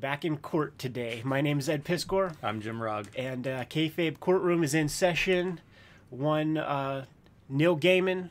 back in court today. My name is Ed Piskor, I'm Jim Rugg. and uh, Kayfabe Courtroom is in session. One uh, Neil Gaiman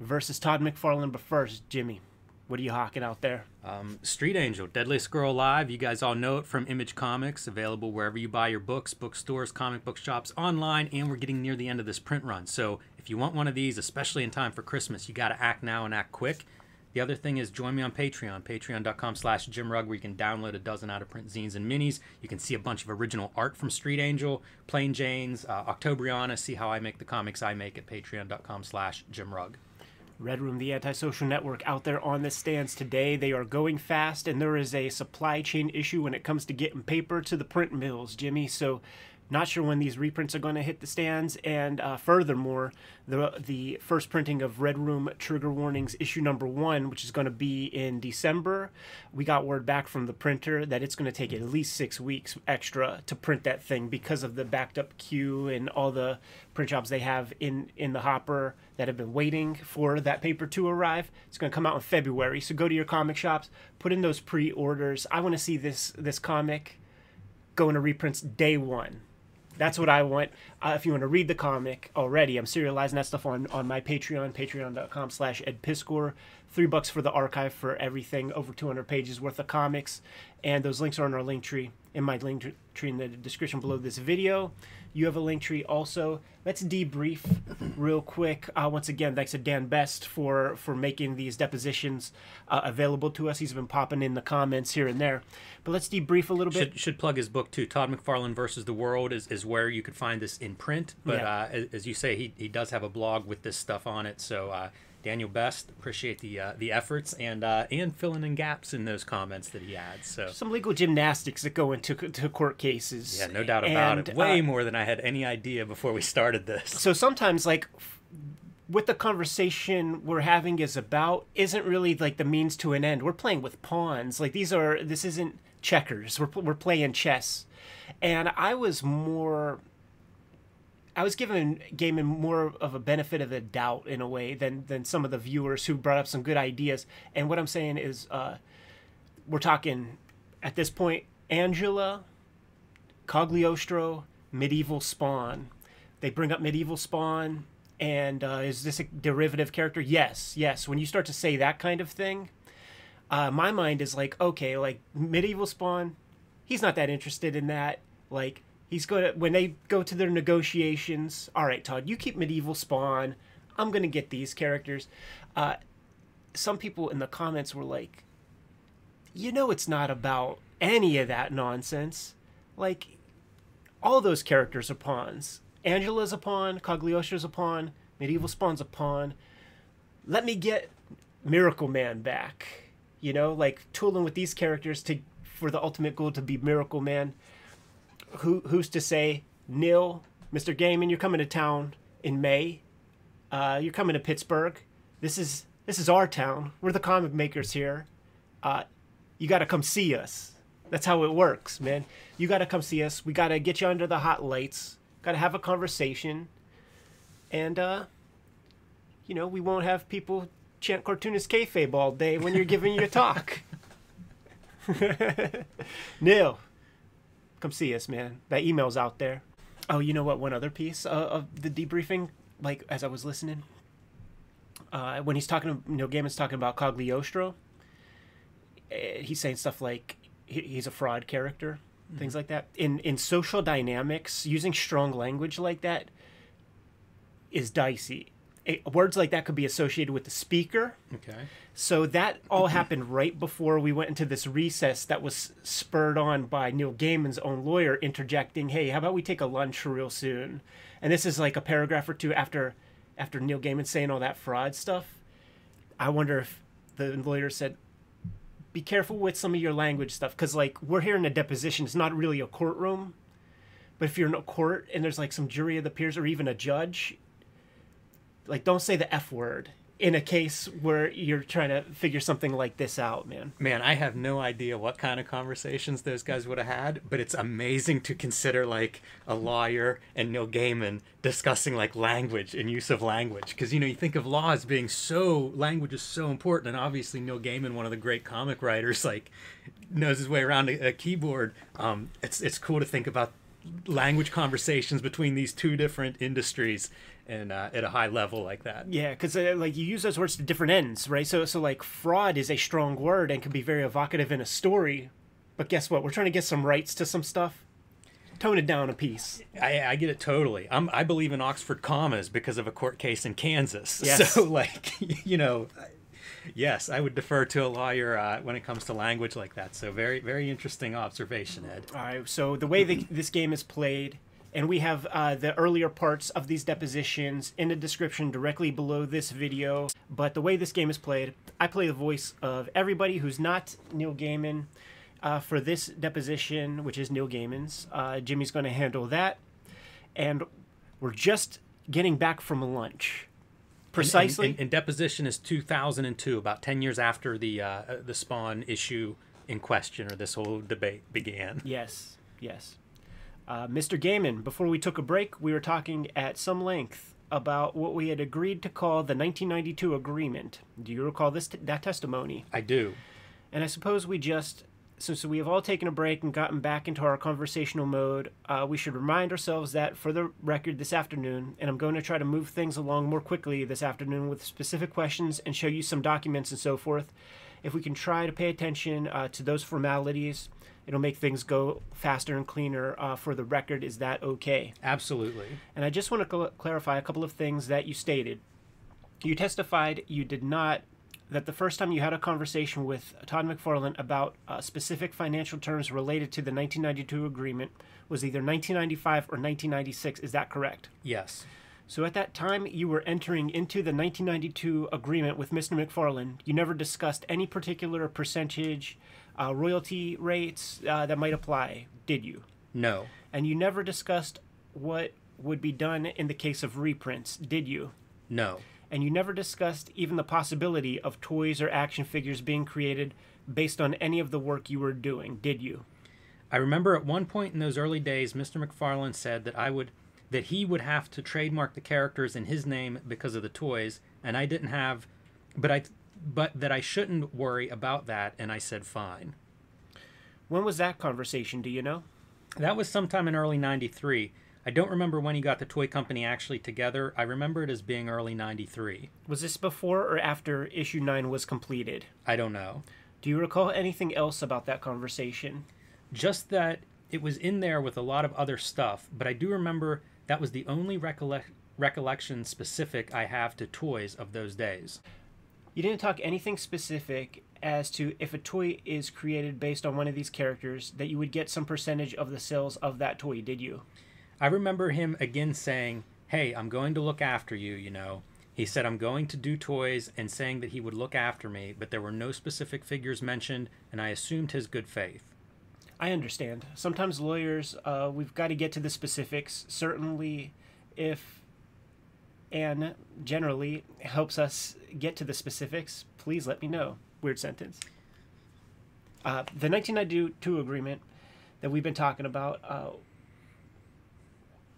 versus Todd McFarlane. But first, Jimmy, what are you hawking out there? Um, Street Angel, Deadliest Girl Alive. You guys all know it from Image Comics, available wherever you buy your books, bookstores, comic book shops, online, and we're getting near the end of this print run. So if you want one of these, especially in time for Christmas, you got to act now and act quick. The other thing is join me on Patreon, patreon.com slash Jim Rugg, where you can download a dozen out of print zines and minis. You can see a bunch of original art from Street Angel, Plain Janes, uh, Octobriana. See how I make the comics I make at patreon.com slash Jim Rugg. Red Room, the antisocial network, out there on the stands today. They are going fast, and there is a supply chain issue when it comes to getting paper to the print mills, Jimmy. So, not sure when these reprints are going to hit the stands. And uh, furthermore, the the first printing of Red Room Trigger Warnings issue number one, which is going to be in December, we got word back from the printer that it's going to take at least six weeks extra to print that thing because of the backed up queue and all the print jobs they have in in the hopper that have been waiting for that paper to arrive. It's going to come out in February. So go to your comic shops, put in those pre-orders. I want to see this this comic go into reprints day one. That's what I want. Uh, if you want to read the comic already, I'm serializing that stuff on, on my Patreon, patreon.com slash edpiskor. Three bucks for the archive for everything, over 200 pages worth of comics. And those links are in our link tree, in my link tree in the description below this video. You have a link tree also. Let's debrief real quick. Uh, once again, thanks to Dan Best for, for making these depositions uh, available to us. He's been popping in the comments here and there. But let's debrief a little bit. Should, should plug his book too. Todd McFarlane versus the World is, is where you could find this in print. But Yeah. uh, as, as you say, he, he does have a blog with this stuff on it. So uh, Daniel Best, appreciate the uh, the efforts and uh, and filling in gaps in those comments that he adds. So some legal gymnastics that go into to court cases. yeah, no doubt about And, it. Way uh, more than I had any idea before we started this. so sometimes like what the conversation we're having is about isn't really like the means to an end. We're playing with pawns. Like these are this isn't checkers. We're we're playing chess. And I was more I was giving Gaiman more of a benefit of the doubt in a way than than some of the viewers who brought up some good ideas. And what I'm saying is uh we're talking at this point Angela Cogliostro, Medieval Spawn. They bring up Medieval Spawn, and uh, is this a derivative character? Yes, yes. When you start to say that kind of thing, uh, my mind is like, okay, like Medieval Spawn, he's not that interested in that. Like, he's going to, when they go to their negotiations, all right, Todd, you keep Medieval Spawn. I'm going to get these characters. Uh, some people in the comments were like, you know, it's not about any of that nonsense. Like, all those characters are pawns. Angela's a pawn, Cogliostro's a pawn, Medieval Spawn's a pawn. Let me get Miracle Man back. You know, like tooling with these characters to for the ultimate goal to be Miracle Man. Who who's to say, Neil, Mr. Gaiman, you're coming to town in May. Uh, you're coming to Pittsburgh. This is this is our town. We're the comic makers here. Uh, you got to come see us. That's how it works, man. You got to come see us. We got to get you under the hot lights. Got to have a conversation. And, uh, you know, we won't have people chant cartoonist kayfabe all day when you're giving your talk. Neil, come see us, man. That email's out there. Oh, you know what? One other piece uh, of the debriefing, like as I was listening, uh, when he's talking, you know, Gaiman's talking about Cogliostro eh, he's saying stuff like he's a fraud character, things like that. In in social dynamics, using strong language like that is dicey. Eh, words like that could be associated with the speaker. Okay. So that all happened right before we went into this recess that was spurred on by Neil Gaiman's own lawyer interjecting, "Hey, how about we take a lunch real soon?" And this is like a paragraph or two after after Neil Gaiman saying all that fraud stuff. I wonder if the lawyer said, "Be careful with some of your language stuff because like we're here in a deposition. It's not really a courtroom." But if you're in a court and there's like some jury of the peers or even a judge, like don't say the f word in a case where you're trying to figure something like this out, man. Man, I have no idea what kind of conversations those guys would have had, but it's amazing to consider like a lawyer and Neil Gaiman discussing like language and use of language. Because, you know, you think of law as being so, language is so important. And obviously, Neil Gaiman, one of the great comic writers, like knows his way around a, a keyboard. Um, it's, it's cool to think about language conversations between these two different industries and uh, at a high level like that. Yeah, because uh, like you use those words to different ends, right? So so like fraud is a strong word and can be very evocative in a story, but guess what? We're trying to get some rights to some stuff. Tone it down a piece. I, I get it totally. I'm, I believe in Oxford commas because of a court case in Kansas. Yes. So like you know, yes, I would defer to a lawyer uh, when it comes to language like that. So very very interesting observation, Ed. All right. So the way the, this game is played, and we have uh, the earlier parts of these depositions in the description directly below this video. But the way this game is played, I play the voice of everybody who's not Neil Gaiman. Uh, for this deposition, which is Neil Gaiman's, uh, Jimmy's going to handle that, and we're just getting back from lunch. Precisely. And, and, and deposition is 2002, about 10 years after the uh, the Spawn issue in question or this whole debate began. Yes, yes. Uh, Mr. Gaiman, before we took a break, we were talking at some length about what we had agreed to call the 1992 agreement. Do you recall this t- that testimony? I do. And I suppose we just, since we have all taken a break and gotten back into our conversational mode, uh, we should remind ourselves that for the record this afternoon, and I'm going to try to move things along more quickly this afternoon with specific questions and show you some documents and so forth. If we can try to pay attention uh, to those formalities, it'll make things go faster and cleaner. Uh, for the record, is that okay? Absolutely. And I just want to cl- clarify a couple of things that you stated. You testified you did not, that the first time you had a conversation with Todd McFarlane about uh, specific financial terms related to the 1992 agreement was either 1995 or 1996. Is that correct? Yes. So at that time you were entering into the 1992 agreement with Mr. McFarlane. you never discussed any particular percentage, uh, royalty rates uh, that might apply, did you? No. And you never discussed what would be done in the case of reprints, did you? No. And you never discussed even the possibility of toys or action figures being created based on any of the work you were doing, did you? I remember at one point in those early days, Mr. McFarlane said that I would that he would have to trademark the characters in his name because of the toys, and I didn't have, but I, but that I shouldn't worry about that, and I said fine. When was that conversation? Do you know? That was sometime in early '93. I don't remember when he got the toy company actually together. I remember it as being early '93. Was this before or after issue 9 was completed? I don't know. Do you recall anything else about that conversation? Just that it was in there with a lot of other stuff, but I do remember that was the only recollect recollection specific I have to toys of those days. You didn't talk anything specific as to if a toy is created based on one of these characters that you would get some percentage of the sales of that toy, did you? I remember him again saying, Hey, I'm going to look after you, you know. He said, I'm going to do toys and saying that he would look after me, but there were no specific figures mentioned, and I assumed his good faith. I understand. Sometimes lawyers, uh, we've got to get to the specifics. Certainly, if Anne generally helps us get to the specifics, please let me know. Weird sentence. Uh, the 1992 agreement that we've been talking about, uh,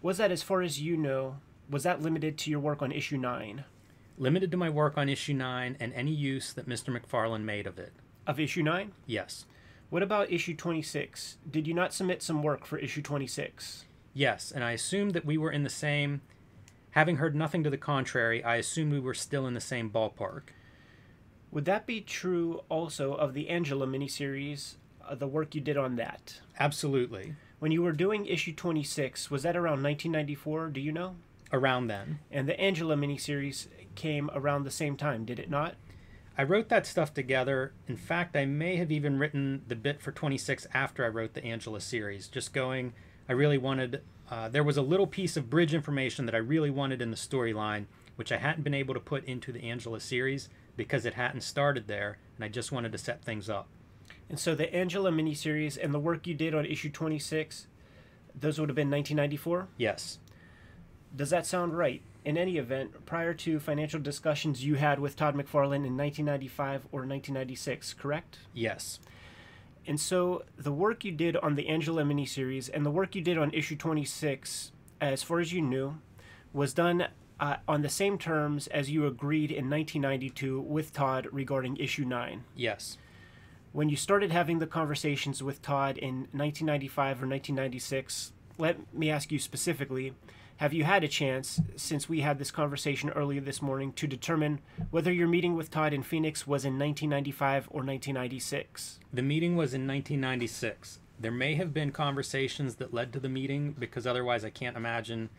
was that, as far as you know, was that limited to your work on issue 9? Limited to my work on issue 9 and any use that Mr. McFarlane made of it. Of issue 9? Yes. What about issue 26? Did you not submit some work for issue 26? Yes, and I assumed that we were in the same. Having heard nothing to the contrary, I assumed we were still in the same ballpark. Would that be true also of the Angela miniseries, uh, the work you did on that? Absolutely. When you were doing issue 26, was that around 1994? Do you know? Around then. And the Angela miniseries came around the same time, did it not? I wrote that stuff together. In fact, I may have even written the bit for 26 after I wrote the Angela series, just going, I really wanted. Uh, there was a little piece of bridge information that I really wanted in the storyline, which I hadn't been able to put into the Angela series because it hadn't started there, and I just wanted to set things up. And so the Angela miniseries and the work you did on issue 26, those would have been 1994? Yes. Does that sound right? in any event, prior to financial discussions you had with Todd McFarlane in 1995 or 1996, correct? Yes. And so the work you did on the Angela miniseries and the work you did on issue 26, as far as you knew, was done uh, on the same terms as you agreed in 1992 with Todd regarding issue 9. Yes. When you started having the conversations with Todd in 1995 or 1996, let me ask you specifically have you had a chance, since we had this conversation earlier this morning, to determine whether your meeting with Todd in Phoenix was in 1995 or 1996? The meeting was in 1996. There may have been conversations that led to the meeting because otherwise I can't imagine.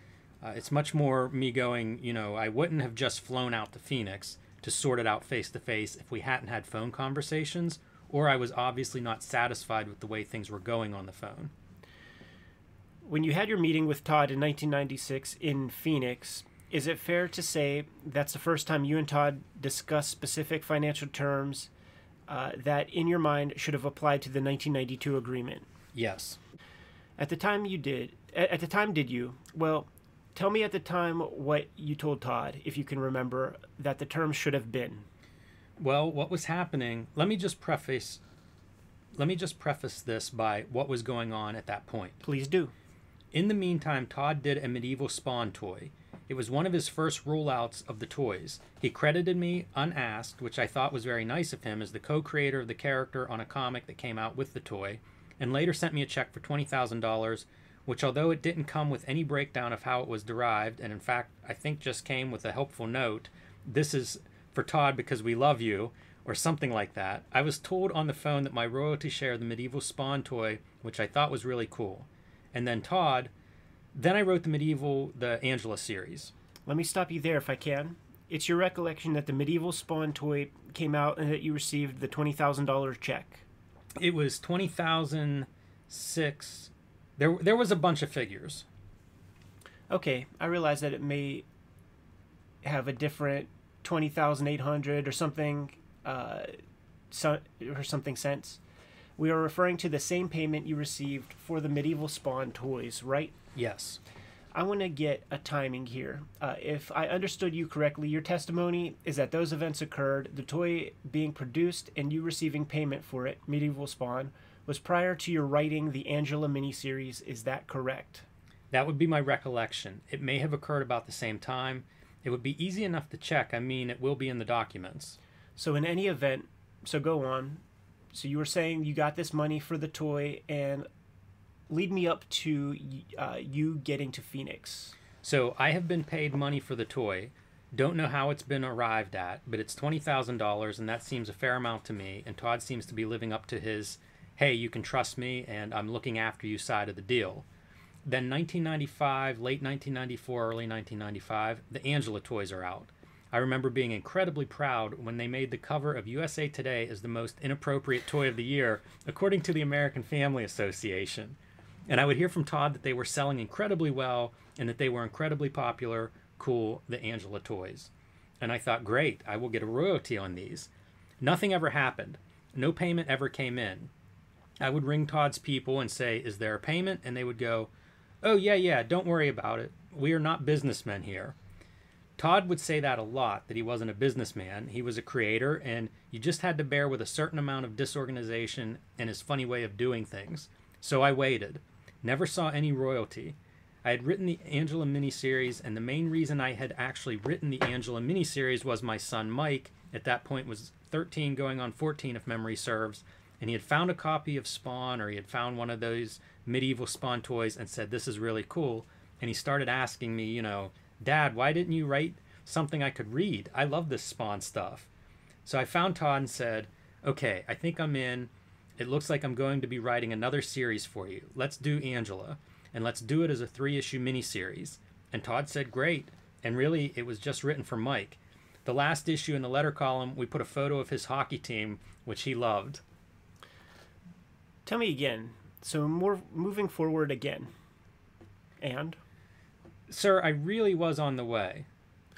Uh, it's much more me going, you know, I wouldn't have just flown out to Phoenix to sort it out face to face if we hadn't had phone conversations, or I was obviously not satisfied with the way things were going on the phone when you had your meeting with Todd in 1996 in Phoenix, is it fair to say that's the first time you and Todd discussed specific financial terms uh, that, in your mind, should have applied to the 1992 agreement? Yes. At the time you did, at the time did you? Well, tell me at the time what you told Todd, if you can remember, that the terms should have been. Well, what was happening? Let me just preface. Let me just preface this by what was going on at that point. Please do. In the meantime, Todd did a medieval spawn toy. It was one of his first rollouts of the toys. He credited me unasked, which I thought was very nice of him, as the co creator of the character on a comic that came out with the toy, and later sent me a check for $20,000, which, although it didn't come with any breakdown of how it was derived, and in fact, I think just came with a helpful note this is for Todd because we love you, or something like that, I was told on the phone that my royalty share of the medieval spawn toy, which I thought was really cool and then Todd. Then I wrote the medieval, the Angela series. Let me stop you there if I can. It's your recollection that the medieval Spawn toy came out and that you received the twenty thousand dollars check. It was twenty thousand six. There, there was a bunch of figures. Okay, I realize that it may have a different twenty thousand eight hundred or something, uh, so, or something cents. We are referring to the same payment you received for the medieval spawn toys, right? Yes. I want to get a timing here. Uh, if I understood you correctly, your testimony is that those events occurred, the toy being produced and you receiving payment for it, Medieval Spawn, was prior to your writing the Angela miniseries. Is that correct? That would be my recollection. It may have occurred about the same time. It would be easy enough to check. I mean, it will be in the documents. So, in any event, so go on. So you were saying you got this money for the toy, and lead me up to uh, you getting to Phoenix. So I have been paid money for the toy. Don't know how it's been arrived at, but it's twenty thousand dollars, and that seems a fair amount to me. And Todd seems to be living up to his, "Hey, you can trust me, and I'm looking after you" side of the deal. Then 1995, late 1994, early 1995, the Angela toys are out. I remember being incredibly proud when they made the cover of USA Today as the most inappropriate toy of the year, according to the American Family Association. And I would hear from Todd that they were selling incredibly well and that they were incredibly popular, cool, the Angela toys. And I thought, great, I will get a royalty on these. Nothing ever happened. No payment ever came in. I would ring Todd's people and say, Is there a payment? And they would go, Oh, yeah, yeah, don't worry about it. We are not businessmen here. Todd would say that a lot that he wasn't a businessman, he was a creator, and you just had to bear with a certain amount of disorganization and his funny way of doing things. So I waited. Never saw any royalty. I had written the Angela miniseries, and the main reason I had actually written the Angela miniseries was my son Mike, at that point was 13 going on 14 if memory serves, and he had found a copy of Spawn or he had found one of those medieval Spawn toys and said, This is really cool. And he started asking me, you know, Dad, why didn't you write something I could read? I love this Spawn stuff. So I found Todd and said, Okay, I think I'm in. It looks like I'm going to be writing another series for you. Let's do Angela, and let's do it as a three issue miniseries. And Todd said, Great. And really, it was just written for Mike. The last issue in the letter column, we put a photo of his hockey team, which he loved. Tell me again. So, more moving forward again. And? Sir, I really was on the way.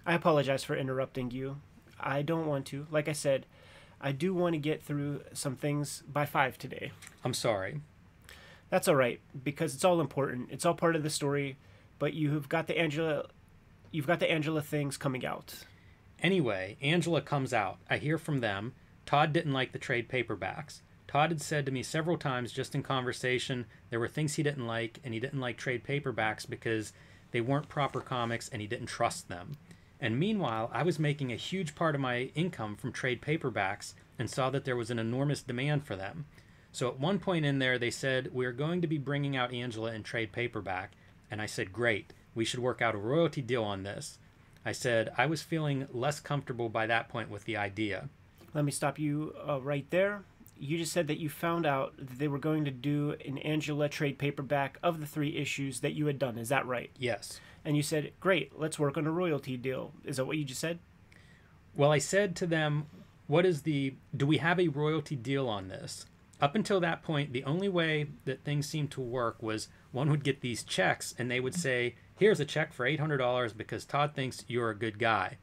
I apologize for interrupting you. I don't want to. Like I said, I do want to get through some things by five today. I'm sorry. That's all right, because it's all important. It's all part of the story, but you have got the Angela you've got the Angela things coming out. Anyway, Angela comes out. I hear from them. Todd didn't like the trade paperbacks. Todd had said to me several times, just in conversation, there were things he didn't like, and he didn't like trade paperbacks because they weren't proper comics and he didn't trust them. And meanwhile, I was making a huge part of my income from trade paperbacks and saw that there was an enormous demand for them. So at one point in there, they said, We're going to be bringing out Angela in trade paperback. And I said, Great, we should work out a royalty deal on this. I said, I was feeling less comfortable by that point with the idea. Let me stop you uh, right there. You just said that you found out that they were going to do an Angela trade paperback of the three issues that you had done. Is that right? Yes. And you said, Great, let's work on a royalty deal. Is that what you just said? Well, I said to them, What is the. Do we have a royalty deal on this? Up until that point, the only way that things seemed to work was one would get these checks and they would say, Here's a check for $800 because Todd thinks you're a good guy.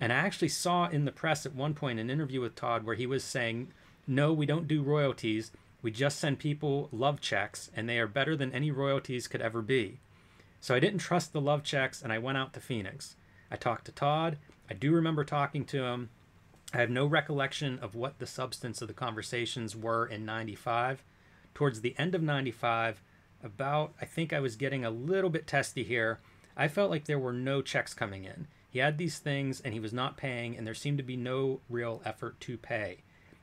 And I actually saw in the press at one point an interview with Todd where he was saying, No, we don't do royalties. We just send people love checks, and they are better than any royalties could ever be. So I didn't trust the love checks, and I went out to Phoenix. I talked to Todd. I do remember talking to him. I have no recollection of what the substance of the conversations were in 95. Towards the end of 95, about, I think I was getting a little bit testy here. I felt like there were no checks coming in. He had these things and he was not paying, and there seemed to be no real effort to pay.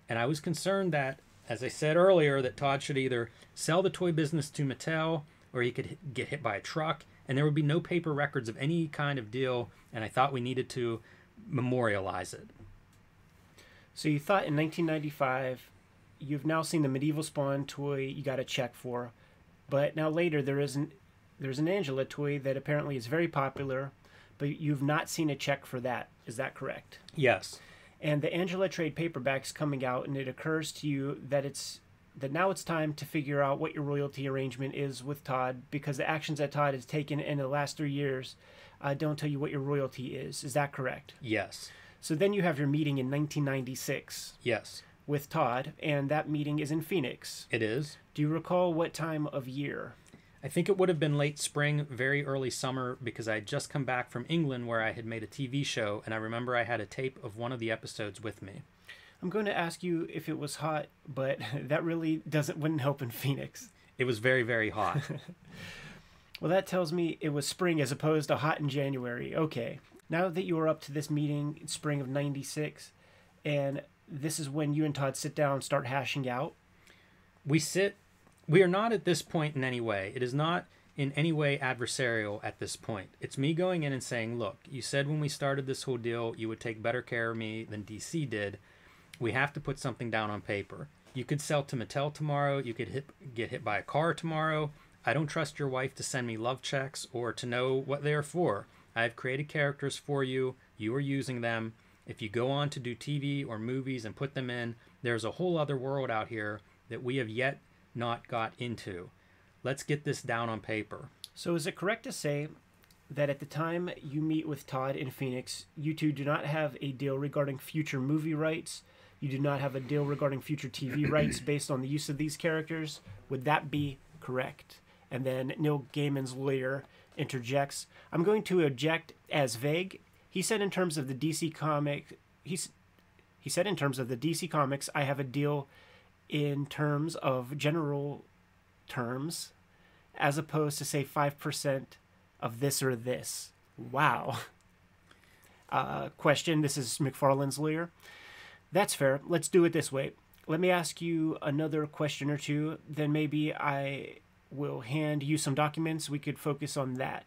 And I was concerned that, as I said earlier, that Todd should either sell the toy business to Mattel or he could get hit by a truck, and there would be no paper records of any kind of deal, and I thought we needed to memorialize it. So you thought in 1995, you've now seen the medieval spawn toy you got a check for, but now later there isn't. There's an Angela toy that apparently is very popular, but you've not seen a check for that. Is that correct? Yes. And the Angela trade paperback's coming out, and it occurs to you that it's that now it's time to figure out what your royalty arrangement is with Todd because the actions that Todd has taken in the last three years uh, don't tell you what your royalty is. Is that correct? Yes. So then you have your meeting in 1996 Yes. with Todd, and that meeting is in Phoenix. It is. Do you recall what time of year? I think it would have been late spring, very early summer, because I had just come back from England where I had made a TV show, and I remember I had a tape of one of the episodes with me. I'm going to ask you if it was hot, but that really doesn't wouldn't help in Phoenix. It was very, very hot. Well, that tells me it was spring as opposed to hot in January. Okay. Now that you are up to this meeting in spring of 96, and this is when you and Todd sit down and start hashing out. we sit, we are not at this point in any way. It is not in any way adversarial at this point. It's me going in and saying, look, you said when we started this whole deal you would take better care of me than DC did. We have to put something down on paper. You could sell to Mattel tomorrow. You could hit, get hit by a car tomorrow. I don't trust your wife to send me love checks or to know what they are for. I have created characters for you. You are using them. If you go on to do TV or movies and put them in, there's a whole other world out here that we have yet not got into. Let's get this down on paper. So, is it correct to say that at the time you meet with Todd in Phoenix, you two do not have a deal regarding future movie rights? You do not have a deal regarding future TV rights based on the use of these characters? Would that be correct? And then Neil Gaiman's lawyer interjects I'm going to object as vague. He said, in terms of the DC comic, he's, he said, in terms of the DC comics, I have a deal in terms of general terms as opposed to say 5% of this or this. Wow. Uh, question This is McFarlane's lawyer. That's fair. Let's do it this way. Let me ask you another question or two. Then maybe I will hand you some documents. We could focus on that.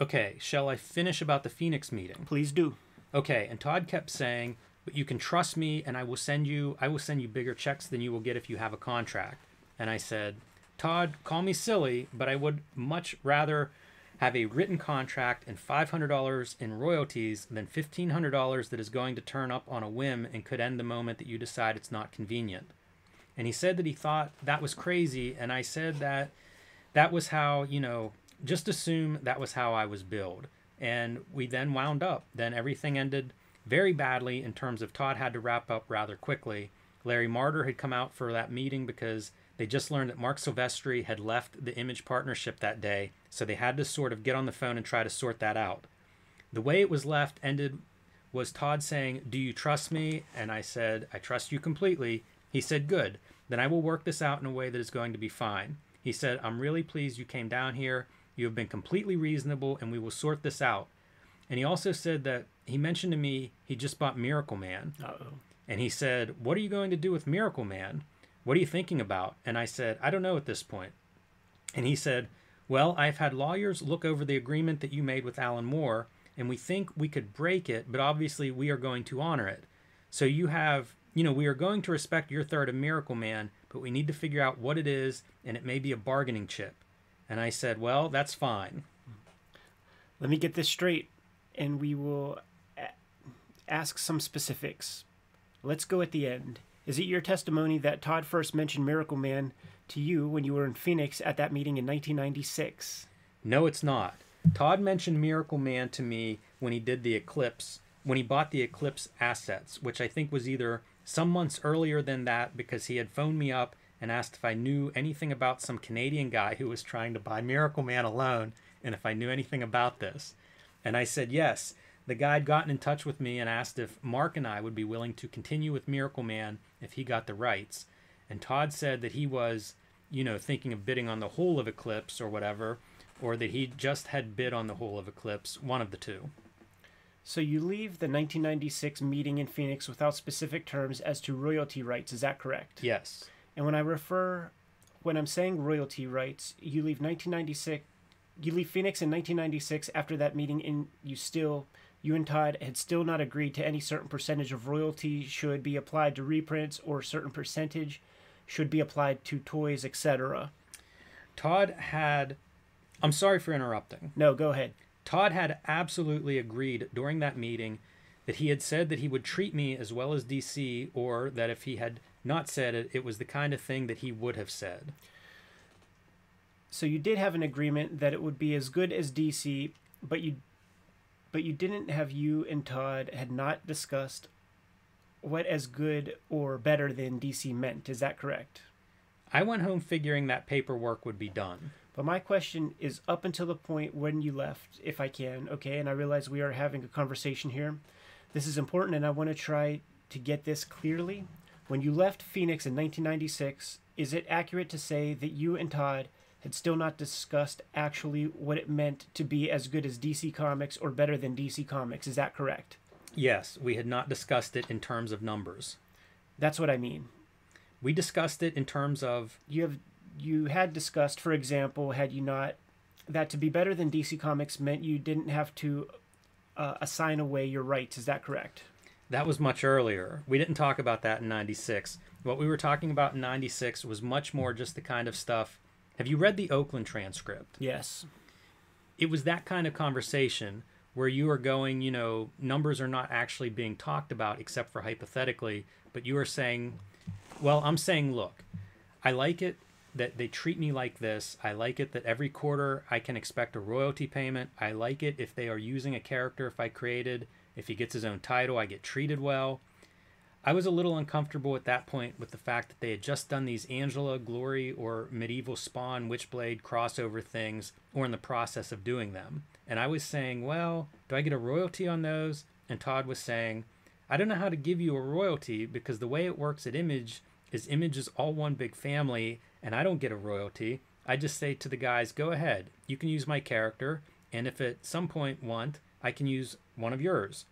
Okay, shall I finish about the Phoenix meeting? Please do. Okay, and Todd kept saying, "But you can trust me and I will send you I will send you bigger checks than you will get if you have a contract." And I said, "Todd, call me silly, but I would much rather have a written contract and $500 in royalties than $1500 that is going to turn up on a whim and could end the moment that you decide it's not convenient." And he said that he thought that was crazy, and I said that that was how, you know, just assume that was how I was billed. And we then wound up. Then everything ended very badly in terms of Todd had to wrap up rather quickly. Larry Marder had come out for that meeting because they just learned that Marc Silvestri had left the image partnership that day, so they had to sort of get on the phone and try to sort that out. The way it was left ended was Todd saying, Do you trust me? And I said, I trust you completely. He said, Good. Then I will work this out in a way that is going to be fine. He said, I'm really pleased you came down here. You have been completely reasonable, and we will sort this out. And he also said that he mentioned to me he just bought Miracle Man. Uh-oh. And he said, What are you going to do with Miracle Man? What are you thinking about? And I said, I don't know at this point. And he said, Well, I've had lawyers look over the agreement that you made with Alan Moore, and we think we could break it, but obviously we are going to honor it. So you have, you know, we are going to respect your third of Miracle Man, but we need to figure out what it is, and it may be a bargaining chip. And I said, Well, that's fine. Hmm. Let me get this straight, and we will ask some specifics. Let's go at the end. Is it your testimony that Todd first mentioned Miracle Man to you when you were in Phoenix at that meeting in 1996? No, it's not. Todd mentioned Miracle Man to me when he did the Eclipse, when he bought the Eclipse assets, which I think was either some months earlier than that because he had phoned me up and asked if I knew anything about some Canadian guy who was trying to buy Miracle Man alone and if I knew anything about this. And I said yes. The guy had gotten in touch with me and asked if Mark and I would be willing to continue with Miracle Man if he got the rights. And Todd said that he was, you know, thinking of bidding on the whole of Eclipse or whatever, or that he just had bid on the whole of Eclipse, one of the two. So you leave the 1996 meeting in Phoenix without specific terms as to royalty rights, is that correct? Yes. And when I refer, when I'm saying royalty rights, you leave 1996, you leave Phoenix in 1996 after that meeting, and you still, you and Todd had still not agreed to any certain percentage of royalty should be applied to reprints or a certain percentage should be applied to toys, etc. Todd had. I'm sorry for interrupting. No, go ahead. Todd had absolutely agreed during that meeting that he had said that he would treat me as well as DC, or that if he had not said it, it was the kind of thing that he would have said. So you did have an agreement that it would be as good as DC, but you but you didn't have you and Todd had not discussed what as good or better than DC meant. Is that correct? I went home figuring that paperwork would be done. But my question is up until the point when you left, if I can, okay? And I realize we are having a conversation here. This is important, and I want to try to get this clearly. When you left Phoenix in 1996, is it accurate to say that you and Todd had still not discussed actually what it meant to be as good as DC Comics or better than DC Comics? Is that correct? Yes, we had not discussed it in terms of numbers. That's what I mean. We discussed it in terms of You have you had discussed, for example, had you not that to be better than DC Comics meant you didn't have to uh, assign away your rights. Is that correct? that was much earlier. We didn't talk about that in 96. What we were talking about in 96 was much more just the kind of stuff. Have you read the Oakland transcript? Yes. it was that kind of conversation where you are going, you know, numbers are not actually being talked about except for hypothetically, but you are saying, well, I'm saying, look, I like it that they treat me like this. I like it that every quarter I can expect a royalty payment. I like it if they are using a character if I created, if he gets his own title, I get treated well. I was a little uncomfortable at that point with the fact that they had just done these Angela, Glory, or Medieval Spawn, Witchblade crossover things, or in the process of doing them. And I was saying, well, do I get a royalty on those? And Todd was saying, I don't know how to give you a royalty because the way it works at Image is Image is all one big family, and I don't get a royalty. I just say to the guys, go ahead, you can use my character, and if at some point want, I can use one of yours.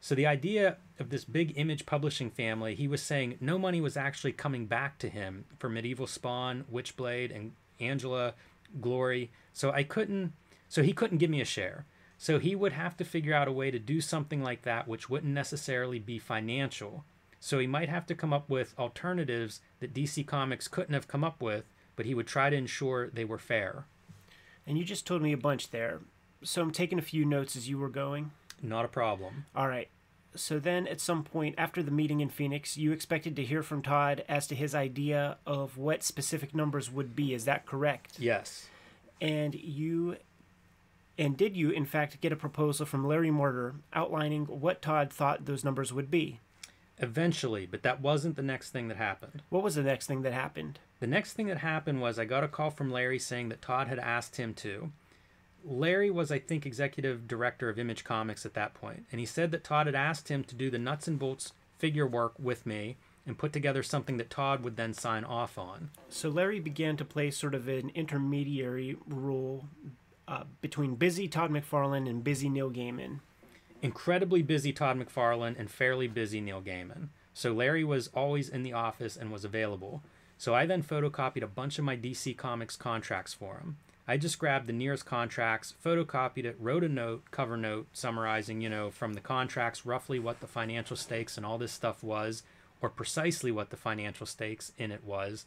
So the idea of this big image publishing family, he was saying no money was actually coming back to him for Medieval Spawn, Witchblade, and Angela, Glory. So I couldn't so he couldn't give me a share. So he would have to figure out a way to do something like that which wouldn't necessarily be financial. So he might have to come up with alternatives that DC Comics couldn't have come up with, but he would try to ensure they were fair. And you just told me a bunch there. So I'm taking a few notes as you were going. Not a problem. All right. So then at some point after the meeting in Phoenix, you expected to hear from Todd as to his idea of what specific numbers would be. Is that correct? Yes. And you and did you in fact get a proposal from Larry Marder outlining what Todd thought those numbers would be? Eventually, but that wasn't the next thing that happened. What was the next thing that happened? The next thing that happened was I got a call from Larry saying that Todd had asked him to. Larry was, I think, executive director of Image Comics at that point, and he said that Todd had asked him to do the nuts and bolts figure work with me and put together something that Todd would then sign off on. So Larry began to play sort of an intermediary role uh, between busy Todd McFarlane and busy Neil Gaiman. Incredibly busy Todd McFarlane and fairly busy Neil Gaiman. So Larry was always in the office and was available. So I then photocopied a bunch of my DC Comics contracts for him. I just grabbed the nearest contracts, photocopied it, wrote a note, cover note, summarizing, you know, from the contracts roughly what the financial stakes and all this stuff was, or precisely what the financial stakes in it was.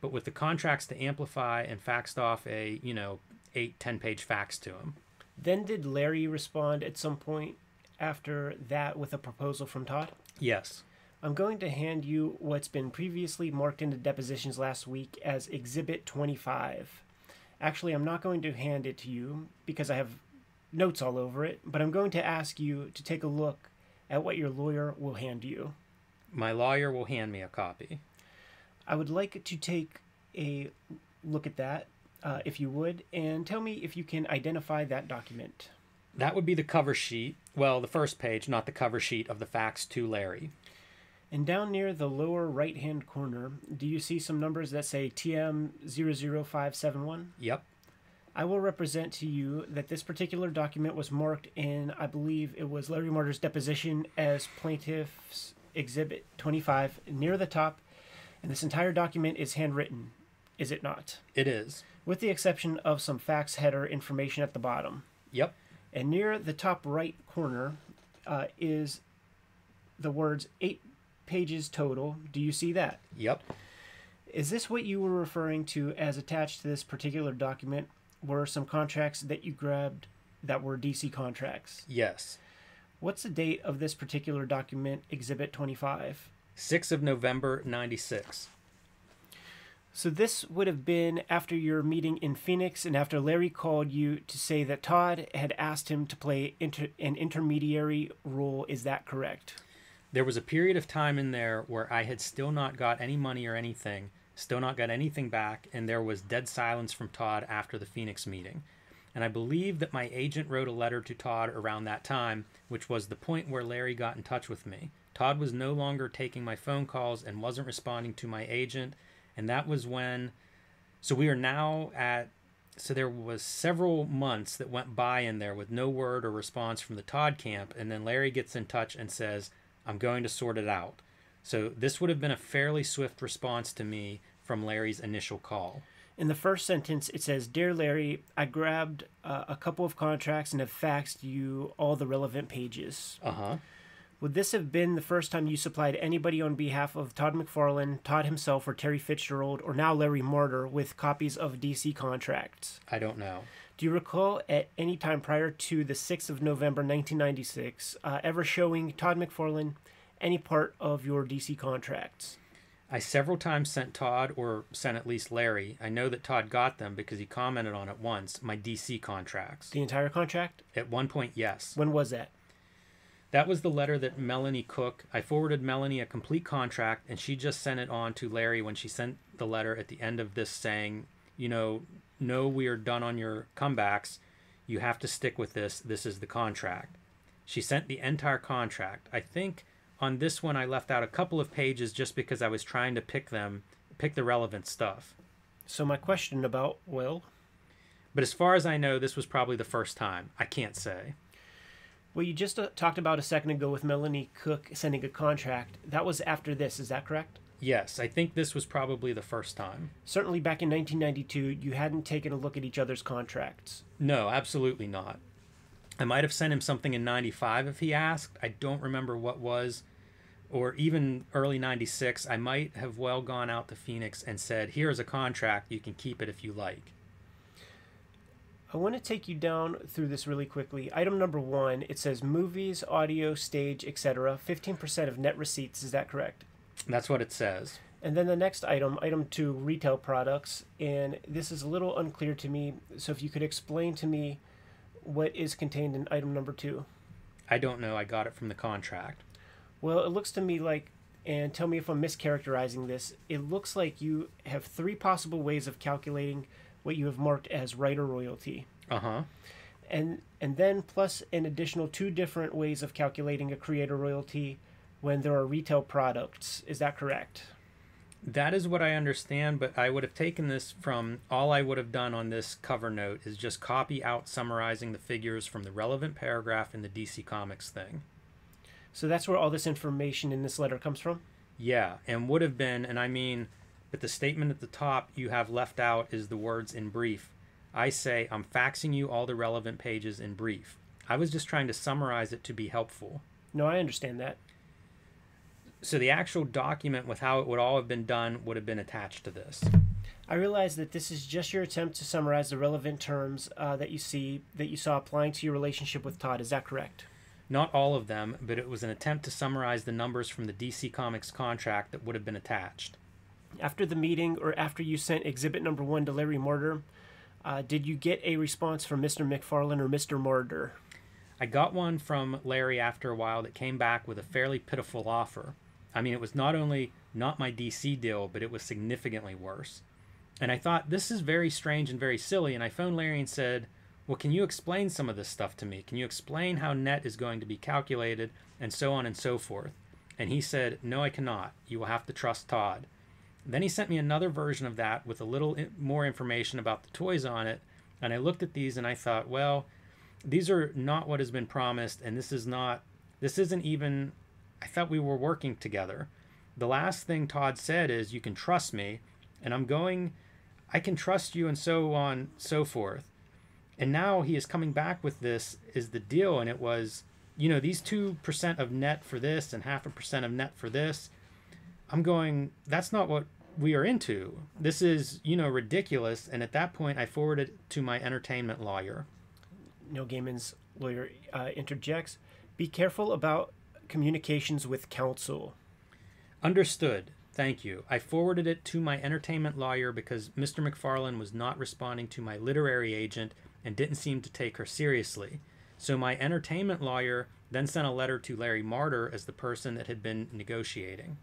But with the contracts to amplify and faxed off a, you know, eight, ten page fax to him. Then did Larry respond at some point after that with a proposal from Todd? Yes. I'm going to hand you what's been previously marked into depositions last week as Exhibit 25. Actually, I'm not going to hand it to you because I have notes all over it, but I'm going to ask you to take a look at what your lawyer will hand you. My lawyer will hand me a copy. I would like to take a look at that, uh, if you would, and tell me if you can identify that document. That would be the cover sheet. Well, the first page, not the cover sheet of the fax to Larry. And down near the lower right hand corner, do you see some numbers that say TM00571? Yep. I will represent to you that this particular document was marked in, I believe it was Larry Marder's deposition as Plaintiff's Exhibit 25 near the top, and this entire document is handwritten, is it not? It is. With the exception of some fax header information at the bottom. Yep. And near the top right corner uh, is the words eight pages total. Do you see that? Yep. Is this what you were referring to as attached to this particular document? Were some contracts that you grabbed that were DC contracts? Yes. What's the date of this particular document, Exhibit 25? 6th of November, 96. So this would have been after your meeting in Phoenix and after Larry called you to say that Todd had asked him to play inter- an intermediary role. Is that correct? There was a period of time in there where I had still not got any money or anything, still not got anything back, and there was dead silence from Todd after the Phoenix meeting. And I believe that my agent wrote a letter to Todd around that time, which was the point where Larry got in touch with me. Todd was no longer taking my phone calls and wasn't responding to my agent, and that was when so we are now at so there was several months that went by in there with no word or response from the Todd camp, and then Larry gets in touch and says, I'm going to sort it out. So this would have been a fairly swift response to me from Larry's initial call. In the first sentence, it says, Dear Larry, I grabbed uh, a couple of contracts and have faxed you all the relevant pages. Uh huh. Would this have been the first time you supplied anybody on behalf of Todd McFarlane, Todd himself, or Terry Fitzgerald, or now Larry Marder with copies of DC contracts? I don't know. Do you recall at any time prior to the 6th of November 1996 uh, ever showing Todd McFarlane any part of your DC contracts? I several times sent Todd, or sent at least Larry. I know that Todd got them because he commented on it once. My DC contracts. The entire contract? At one point, yes. When was that? That was the letter that Melanie Cook. I forwarded Melanie a complete contract, and she just sent it on to Larry when she sent the letter at the end of this saying, you know, no, we are done on your comebacks. You have to stick with this. This is the contract. She sent the entire contract. I think on this one I left out a couple of pages just because I was trying to pick them, pick the relevant stuff. So my question about Will. But as far as I know, this was probably the first time. I can't say. Well, you just uh, talked about a second ago with Melanie Cook sending a contract. That was after this, is that correct? Yes, I think this was probably the first time. Certainly back in 1992, you hadn't taken a look at each other's contracts. No, absolutely not. I might have sent him something in 95 if he asked. I don't remember what was. Or even early 96, I might have well gone out to Phoenix and said, Here's a contract. You can keep it if you like. I want to take you down through this really quickly. Item number one, it says movies, audio, stage, etc. 15% of net receipts. Is that correct? That's what it says. And then the next item, item two, retail products. And this is a little unclear to me. So if you could explain to me what is contained in item number two. I don't know. I got it from the contract. Well, it looks to me like, and tell me if I'm mischaracterizing this, it looks like you have three possible ways of calculating what you have marked as writer royalty. Uh huh. and and then plus an additional two different ways of calculating a creator royalty when there are retail products. Is that correct? That is what I understand, but I would have taken this from all I would have done on this cover note is just copy out summarizing the figures from the relevant paragraph in the DC Comics thing. So that's where all this information in this letter comes from. Yeah, and would have been, and I mean, but the statement at the top you have left out is the words in brief. I say, I'm faxing you all the relevant pages in brief. I was just trying to summarize it to be helpful. No, I understand that. So the actual document with how it would all have been done would have been attached to this. I realize that this is just your attempt to summarize the relevant terms uh, that you see that you saw applying to your relationship with Todd. Is that correct? Not all of them, but it was an attempt to summarize the numbers from the DC Comics contract that would have been attached. After the meeting, or after you sent Exhibit Number One to Larry Marder, uh, did you get a response from Mr. McFarlane or Mr. Marder? I got one from Larry after a while that came back with a fairly pitiful offer. I mean, it was not only not my DC deal, but it was significantly worse. And I thought, this is very strange and very silly. And I phoned Larry and said, Well, can you explain some of this stuff to me? Can you explain how net is going to be calculated and so on and so forth? And he said, No, I cannot. You will have to trust Todd. Then he sent me another version of that with a little more information about the toys on it. And I looked at these and I thought, well, these are not what has been promised. And this is not, this isn't even, I thought we were working together. The last thing Todd said is, you can trust me. And I'm going, I can trust you and so on, so forth. And now he is coming back with this is the deal. And it was, you know, these 2% of net for this and half a percent of net for this. I'm going, that's not what we are into. This is, you know, ridiculous. And at that point, I forwarded it to my entertainment lawyer. Neil Gaiman's lawyer uh, interjects. Be careful about communications with counsel. Understood. Thank you. I forwarded it to my entertainment lawyer because Mr. McFarlane was not responding to my literary agent and didn't seem to take her seriously. So my entertainment lawyer then sent a letter to Larry Marder as the person that had been negotiating.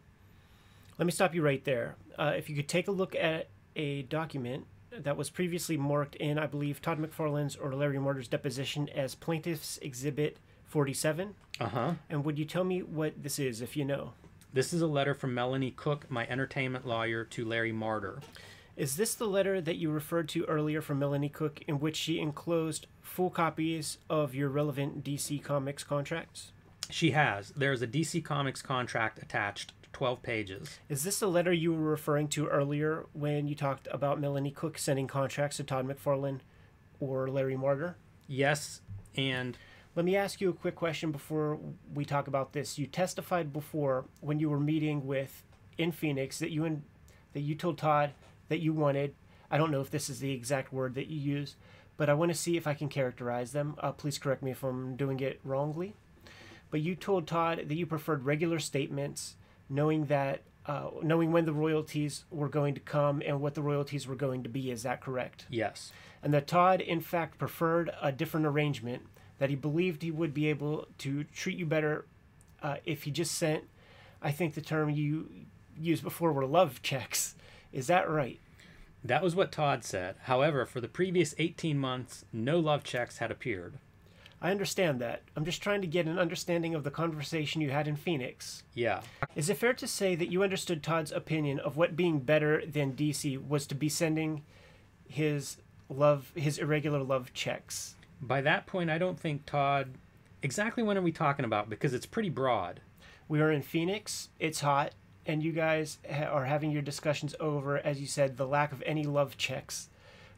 Let me stop you right there. Uh, if you could take a look at a document that was previously marked in, I believe, Todd McFarlane's or Larry Marder's deposition as Plaintiff's Exhibit 47. Uh huh. And would you tell me what this is, if you know? This is a letter from Melanie Cook, my entertainment lawyer, to Larry Marder. Is this the letter that you referred to earlier from Melanie Cook, in which she enclosed full copies of your relevant DC Comics contracts? She has. There's a DC Comics contract attached, 12 pages. Is this the letter you were referring to earlier when you talked about Melanie Cook sending contracts to Todd McFarlane or Larry Marder? Yes, and Let me ask you a quick question before we talk about this. You testified before when you were meeting with in Phoenix that you and that you told Todd that you wanted. I don't know if this is the exact word that you use, but I want to see if I can characterize them. Uh, please correct me if I'm doing it wrongly. But you told Todd that you preferred regular statements, knowing that uh, knowing when the royalties were going to come and what the royalties were going to be. Is that correct? yes. and that Todd, in fact, preferred a different arrangement, that he believed he would be able to treat you better uh, if he just sent, I think the term you used before were love checks. Is that right? That was what Todd said. However, for the previous 18 months, no love checks had appeared. I understand that. I'm just trying to get an understanding of the conversation you had in Phoenix. Yeah. Is it fair to say that you understood Todd's opinion of what being better than DC was to be sending his love, his irregular love checks? By that point, I don't think Todd. Exactly when are we talking about? Because it's pretty broad. We are in Phoenix. It's hot, and you guys ha- are having your discussions over, as you said, the lack of any love checks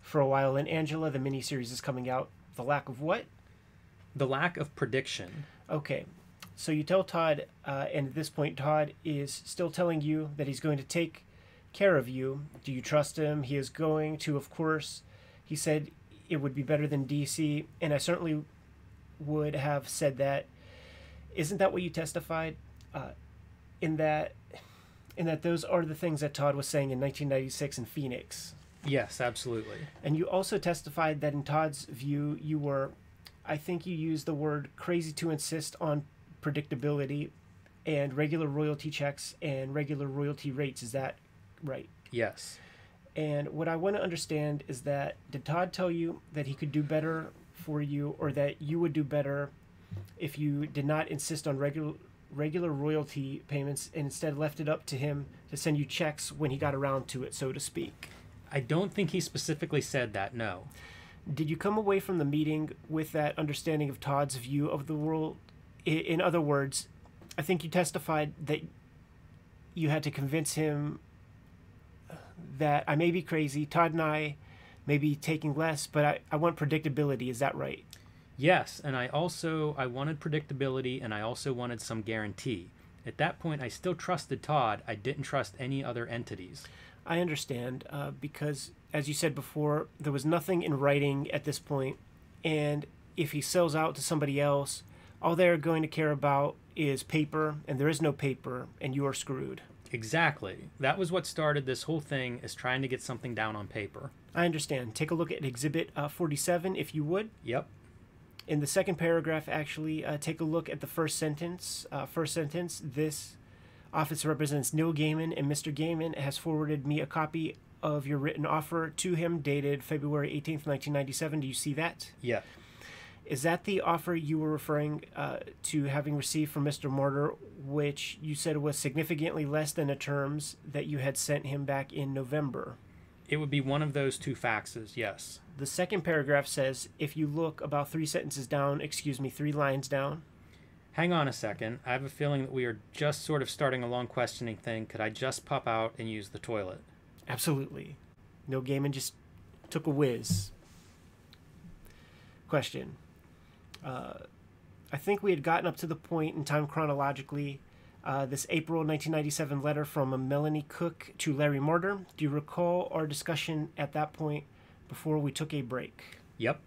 for a while. And Angela, the miniseries is coming out. The lack of what? The lack of prediction. Okay. So you tell Todd, uh, and at this point, Todd is still telling you that he's going to take care of you. Do you trust him? He is going to, of course. He said it would be better than DC, and I certainly would have said that. Isn't that what you testified? Uh, in that, in that those are the things that Todd was saying in 1996 in Phoenix. Yes, absolutely. And you also testified that in Todd's view, you were, I think you used the word crazy to insist on predictability and regular royalty checks and regular royalty rates. Is that right? Yes. And what I want to understand is that did Todd tell you that he could do better for you, or that you would do better if you did not insist on regular regular royalty payments and instead left it up to him to send you checks when he got around to it, so to speak? I don't think he specifically said that. No. Did you come away from the meeting with that understanding of Todd's view of the world? In other words, I think you testified that you had to convince him that I may be crazy. Todd and I may be taking less, but I, I want predictability. Is that right? Yes, and I also I wanted predictability and I also wanted some guarantee. At that point, I still trusted Todd. I didn't trust any other entities. I understand uh, because, as you said before, there was nothing in writing at this point, and if he sells out to somebody else, all they're going to care about is paper, and there is no paper, and you are screwed. Exactly. That was what started this whole thing is trying to get something down on paper. I understand. Take a look at Exhibit uh, 47, if you would. Yep. In the second paragraph, actually, uh, take a look at the first sentence. Uh, first sentence This office represents Neil Gaiman, and Mr. Gaiman has forwarded me a copy of your written offer to him dated February 18th, 1997. Do you see that? Yeah. Is that the offer you were referring uh, to having received from Mr. Marder, which you said was significantly less than the terms that you had sent him back in November? It would be one of those two faxes, yes. The second paragraph says if you look about three sentences down, excuse me, three lines down, Hang on a second. I have a feeling that we are just sort of starting a long questioning thing. Could I just pop out and use the toilet? Absolutely. Neil Gaiman just took a whiz. Question. Uh, I think we had gotten up to the point in time chronologically. Uh, this April 1997 letter from a Melanie Cook to Larry Marder. Do you recall our discussion at that point before we took a break? Yep.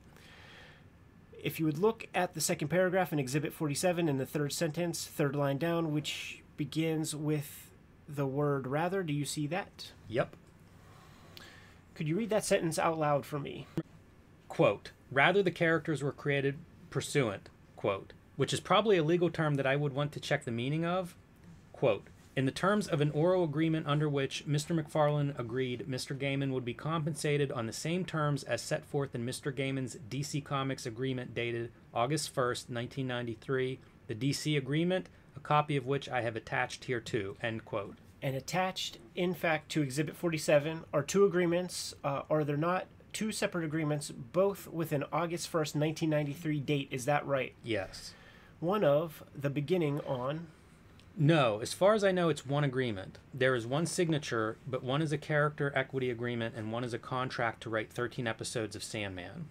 If you would look at the second paragraph in Exhibit 47 in the third sentence, third line down, which begins with the word rather, do you see that? Yep. Could you read that sentence out loud for me? Quote, rather the characters were created pursuant, quote, which is probably a legal term that I would want to check the meaning of. Quote, in the terms of an oral agreement under which Mr. McFarlane agreed Mr. Gaiman would be compensated on the same terms as set forth in Mr. Gaiman's DC Comics agreement dated August 1st, 1993, the DC agreement, a copy of which I have attached here too, end quote. And attached, in fact, to Exhibit 47 are two agreements. Uh, are there not two separate agreements, both with an August 1st, 1993 date? Is that right? Yes. One of the beginning on. No, as far as I know, it's one agreement. There is one signature, but one is a character equity agreement and one is a contract to write 13 episodes of Sandman.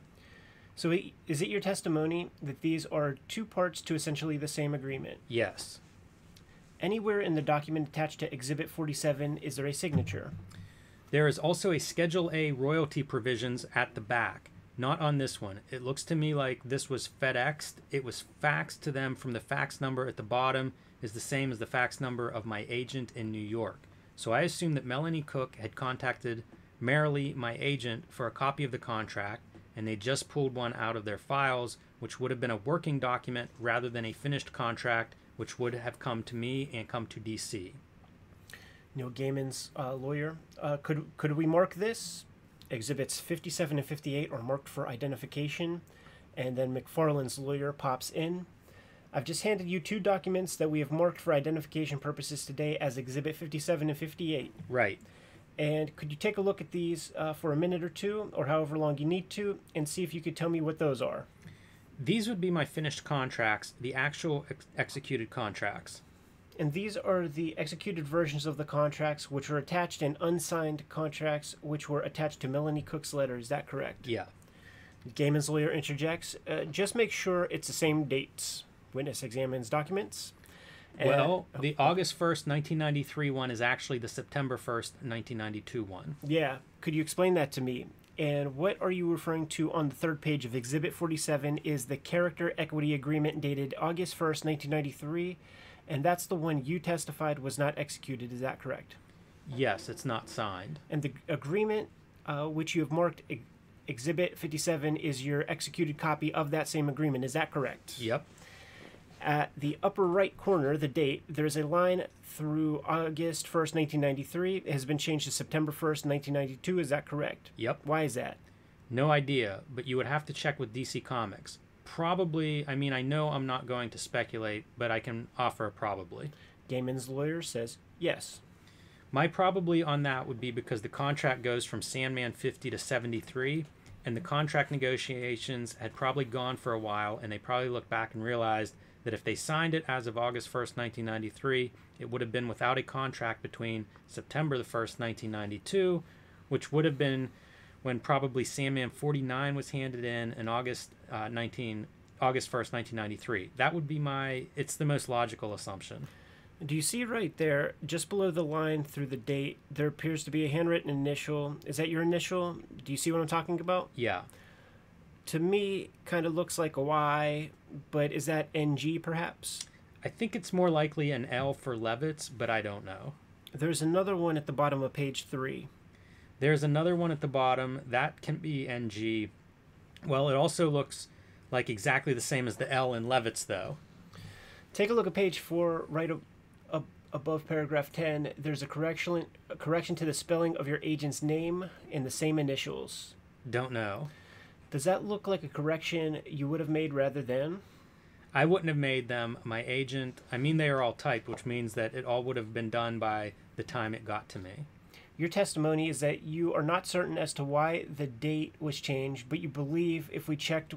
So, is it your testimony that these are two parts to essentially the same agreement? Yes. Anywhere in the document attached to Exhibit 47 is there a signature? There is also a Schedule A royalty provisions at the back. Not on this one. It looks to me like this was FedExed. It was faxed to them from the fax number at the bottom is the same as the fax number of my agent in New York. So I assume that Melanie Cook had contacted Merrilee, my agent, for a copy of the contract, and they just pulled one out of their files, which would have been a working document rather than a finished contract, which would have come to me and come to DC. Neil Gaiman's uh, lawyer. Uh, could could we mark this? Exhibits 57 and 58 are marked for identification, and then McFarlane's lawyer pops in. I've just handed you two documents that we have marked for identification purposes today as Exhibit 57 and 58. Right. And could you take a look at these uh, for a minute or two, or however long you need to, and see if you could tell me what those are? These would be my finished contracts, the actual ex- executed contracts. And these are the executed versions of the contracts which were attached and unsigned contracts which were attached to Melanie Cook's letter. Is that correct? Yeah. Gaiman's lawyer interjects. Uh, just make sure it's the same dates. Witness examines documents. And- Well, the August 1st, 1993 one is actually the September 1st, 1992 one. yeah, could you explain that to me? And what are you referring to on the third page of Exhibit 47 is the character equity agreement dated August 1st, 1993, and that's the one you testified was not executed. Is that correct? Yes, it's not signed. And the agreement uh, which you have marked ex- Exhibit 57 is your executed copy of that same agreement. Is that correct? Yep. At the upper right corner, the date, there's a line through August 1st, 1993. It has been changed to September 1st, 1992. Is that correct? Yep. Why is that? No idea, but you would have to check with DC Comics. Probably, I mean, I know I'm not going to speculate, but I can offer a probably. Gaiman's lawyer says yes. My probably on that would be because the contract goes from Sandman 50 to 73, and the contract negotiations had probably gone for a while, and they probably looked back and realized that if they signed it as of August 1st, 1993, it would have been without a contract between September the 1st, 1992, which would have been when probably Sandman 49 was handed in in August uh, 19 August 1st, 1993. That would be my it's the most logical assumption. Do you see right there, just below the line through the date, there appears to be a handwritten initial. Is that your initial? Do you see what I'm talking about? Yeah. To me, kind of looks like a Y, but is that NG perhaps? I think it's more likely an L for Levitz, but I don't know. There's another one at the bottom of page three. There's another one at the bottom. That can be NG. Well, it also looks like exactly the same as the L in Levitz, though. Take a look at page four, right ab- ab- above paragraph 10. There's a correction, a correction to the spelling of your agent's name in the same initials. Don't know. Does that look like a correction you would have made rather than? I wouldn't have made them. My agent, I mean, they are all typed, which means that it all would have been done by the time it got to me. Your testimony is that you are not certain as to why the date was changed, but you believe if we checked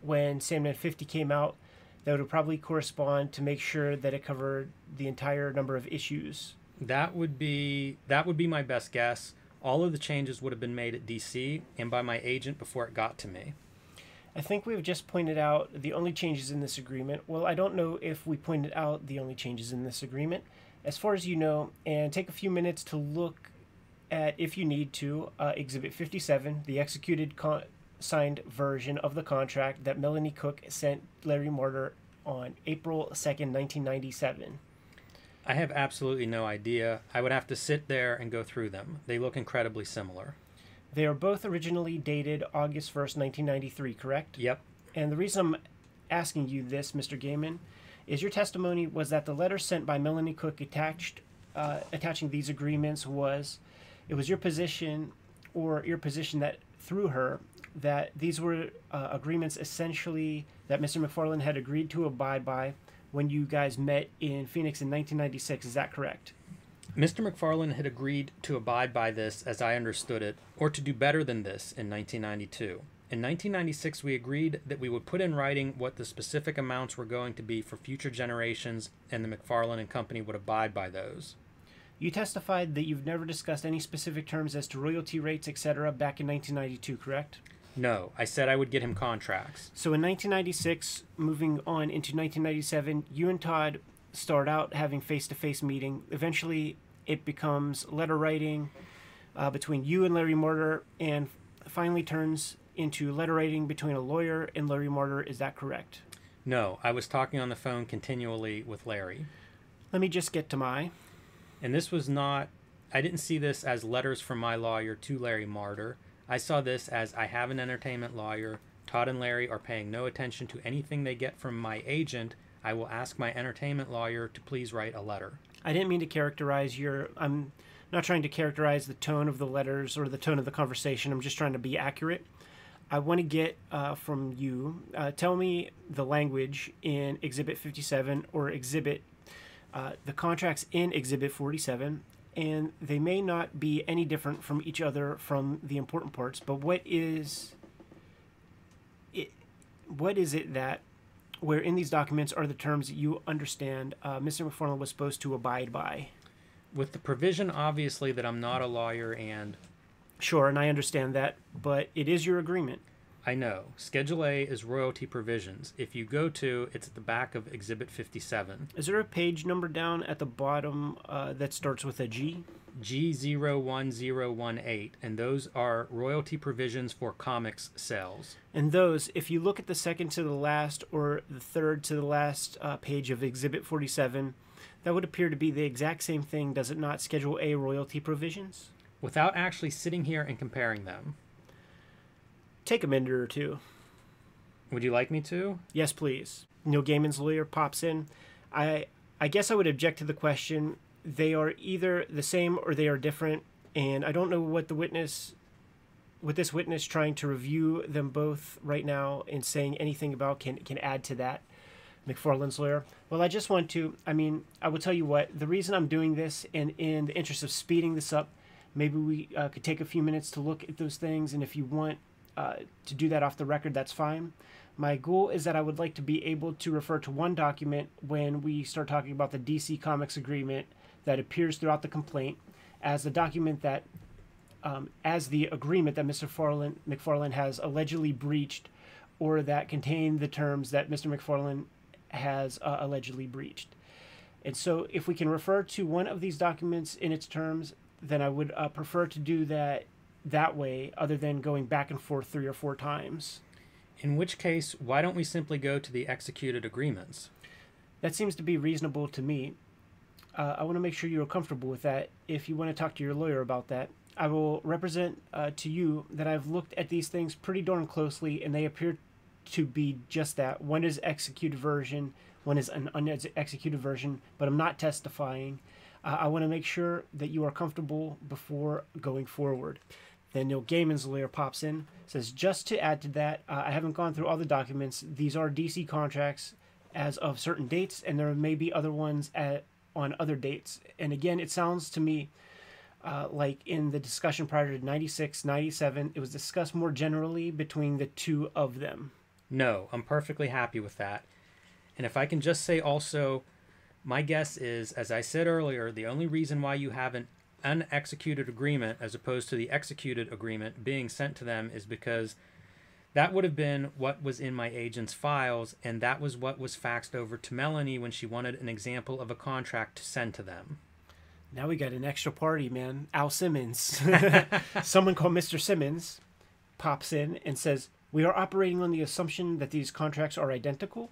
when Sandman 50 came out, that would probably correspond to make sure that it covered the entire number of issues. That would be that would be my best guess. All of the changes would have been made at DC and by my agent before it got to me. I think we've just pointed out the only changes in this agreement. Well, I don't know if we pointed out the only changes in this agreement. As far as you know, and take a few minutes to look at, if you need to, uh, Exhibit 57, the executed con- signed version of the contract that Melanie Cook sent Larry Marder on April 2nd, 1997. I have absolutely no idea. I would have to sit there and go through them. They look incredibly similar. They are both originally dated August 1st, 1993, correct? Yep. And the reason I'm asking you this, Mr. Gaiman, is your testimony was that the letter sent by Melanie Cook attached, uh, attaching these agreements was, it was your position, or your position that through her, that these were uh, agreements essentially that Mr. McFarlane had agreed to abide by when you guys met in Phoenix in 1996. Is that correct? Mr. McFarlane had agreed to abide by this as I understood it, or to do better than this in 1992. In 1996, we agreed that we would put in writing what the specific amounts were going to be for future generations, and the McFarlane and Company would abide by those. You testified that you've never discussed any specific terms as to royalty rates, etc., back in 1992, correct? No, I said I would get him contracts. So in 1996, moving on into 1997, you and Todd start out having face-to-face meeting. Eventually, it becomes letter writing uh, between you and Larry Marder, and finally turns into letter writing between a lawyer and Larry Marder. Is that correct? No, I was talking on the phone continually with Larry. Let me just get to my. And this was not, I didn't see this as letters from my lawyer to Larry Marder. I saw this as I have an entertainment lawyer. Todd and Larry are paying no attention to anything they get from my agent. I will ask my entertainment lawyer to please write a letter. I didn't mean to characterize your. I'm not trying to characterize the tone of the letters or the tone of the conversation. I'm just trying to be accurate. I want to get uh, from you. Uh, tell me the language in Exhibit 57 or Exhibit, uh, the contracts in Exhibit 47, and they may not be any different from each other from the important parts. But what is it? What is it that where in these documents are the terms that you understand uh, Mr. McFarlane was supposed to abide by? With the provision, obviously, that I'm not a lawyer and Sure, and I understand that, but it is your agreement. I know. Schedule A is royalty provisions. If you go to, it's at the back of Exhibit 57. Is there a page number down at the bottom uh, that starts with a G? G01018, and those are royalty provisions for comics sales. And those, if you look at the second to the last or the third to the last uh, page of Exhibit 47, that would appear to be the exact same thing, does it not? Schedule A royalty provisions? Without actually sitting here and comparing them, Take a minute or two. would you like me to? Yes, please. Neil Gaiman's lawyer pops in. I I guess I would object to the question. They are either the same or they are different, and I don't know what the witness, what this witness trying to review them both right now and saying anything about can can add to that. McFarlane's lawyer. Well, I just want to. I mean, I will tell you what. The reason I'm doing this, and in the interest of speeding this up, maybe we uh, could take a few minutes to look at those things, and if you want uh, to do that off the record, that's fine. My goal is that I would like to be able to refer to one document when we start talking about the DC Comics agreement that appears throughout the complaint as the document that, um, as the agreement that Mr. Farland, McFarlane has allegedly breached or that contain the terms that Mr. McFarlane has uh, allegedly breached. And so, if we can refer to one of these documents in its terms, then I would uh, prefer to do that that way, other than going back and forth three or four times. In which case, why don't we simply go to the executed agreements? That seems to be reasonable to me. Uh, I want to make sure you're comfortable with that. If you want to talk to your lawyer about that, I will represent uh, to you that I've looked at these things pretty darn closely, and they appear to be just that. One is executed version, one is an unexecuted version, but I'm not testifying. Uh, I want to make sure that you are comfortable before going forward. Then Neil Gaiman's lawyer pops in, says, just to add to that, uh, I haven't gone through all the documents. These are DC contracts as of certain dates, and there may be other ones at, on other dates. And again, it sounds to me uh, like in the discussion prior to 96, 97, it was discussed more generally between the two of them. No, I'm perfectly happy with that. And if I can just say also, my guess is, as I said earlier, the only reason why you have an unexecuted agreement as opposed to the executed agreement being sent to them is because that would have been what was in my agent's files, and that was what was faxed over to Melanie when she wanted an example of a contract to send to them. Now we got an extra party, man. Al Simmons. Someone called Mr. Simmons pops in and says, We are operating on the assumption that these contracts are identical.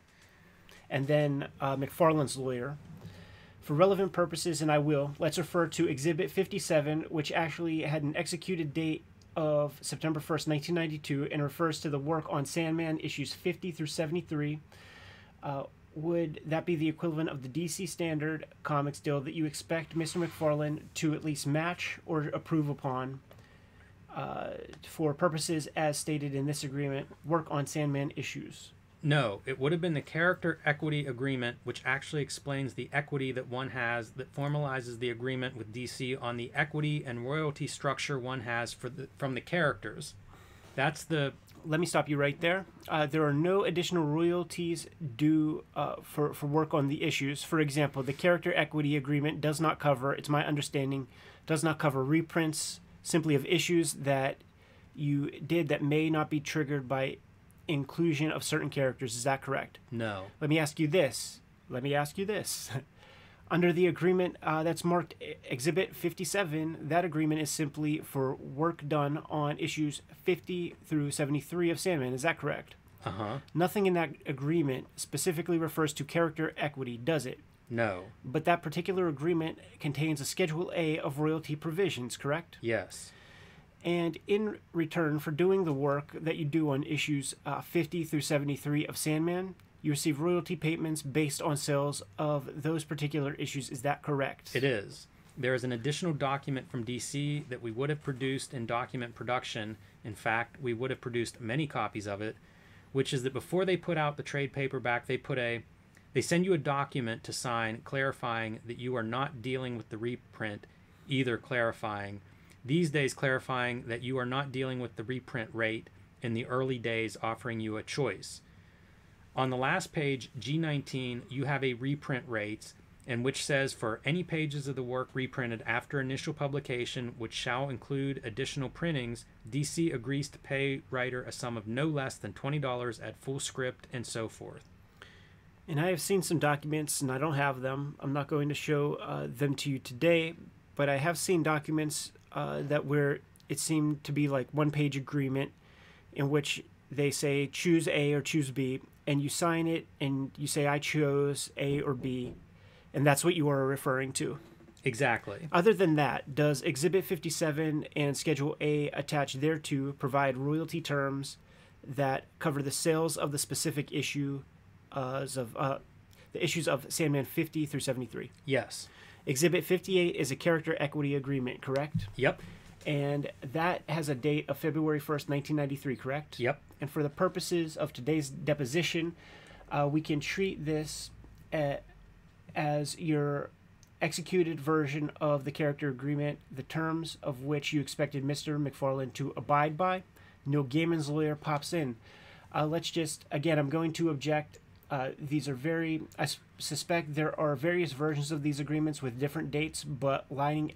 And then uh, McFarlane's lawyer for relevant purposes, and I will, let's refer to Exhibit 57, which actually had an executed date of September 1st, 1992, and refers to the work on Sandman issues 50 through 73. Uh, would that be the equivalent of the DC Standard Comics deal that you expect Mr. McFarlane to at least match or approve upon uh, for purposes as stated in this agreement, work on Sandman issues? No, it would have been the character equity agreement, which actually explains the equity that one has that formalizes the agreement with DC on the equity and royalty structure one has for the, from the characters. That's the. Let me stop you right there. Uh, there are no additional royalties due uh, for, for work on the issues. For example, the character equity agreement does not cover, it's my understanding, does not cover reprints simply of issues that you did that may not be triggered by inclusion of certain characters. Is that correct? No. Let me ask you this. Let me ask you this. Under the agreement uh, that's marked Exhibit 57, that agreement is simply for work done on issues 50 through 73 of Sandman. Is that correct? Uh huh. Nothing in that agreement specifically refers to character equity, does it? No. But that particular agreement contains a Schedule A of royalty provisions, correct? Yes. And in return for doing the work that you do on issues uh, 50 through 73 of Sandman, you receive royalty payments based on sales of those particular issues. Is that correct? It is. There is an additional document from DC that we would have produced in document production. In fact, we would have produced many copies of it, which is that before they put out the trade paperback, they put a they send you a document to sign clarifying that you are not dealing with the reprint, either clarifying these days clarifying that you are not dealing with the reprint rate in the early days offering you a choice. On the last page, G19, you have a reprint rates and which says for any pages of the work reprinted after initial publication which shall include additional printings, DC agrees to pay writer a sum of no less than $20 at full script and so forth. And I have seen some documents, and I don't have them. I'm not going to show uh, them to you today, but I have seen documents uh, that where it seemed to be like one page agreement in which they say choose A or choose B, and you sign it and you say I chose A or B, and that's what you are referring to. Exactly. Other than that, does Exhibit 57 and Schedule A attached thereto provide royalty terms that cover the sales of the specific issue uh, of uh, the issues of Sandman 50 through 73. Yes. Exhibit 58 is a character equity agreement, correct? Yep. And that has a date of February 1st, 1993, correct? Yep. And for the purposes of today's deposition, uh, we can treat this uh, as your executed version of the character agreement, the terms of which you expected Mr. McFarlane to abide by. Neil Gaiman's lawyer pops in. Uh, let's just, again, I'm going to object. Uh, these are very, I suspect there are various versions of these agreements with different dates, but lining,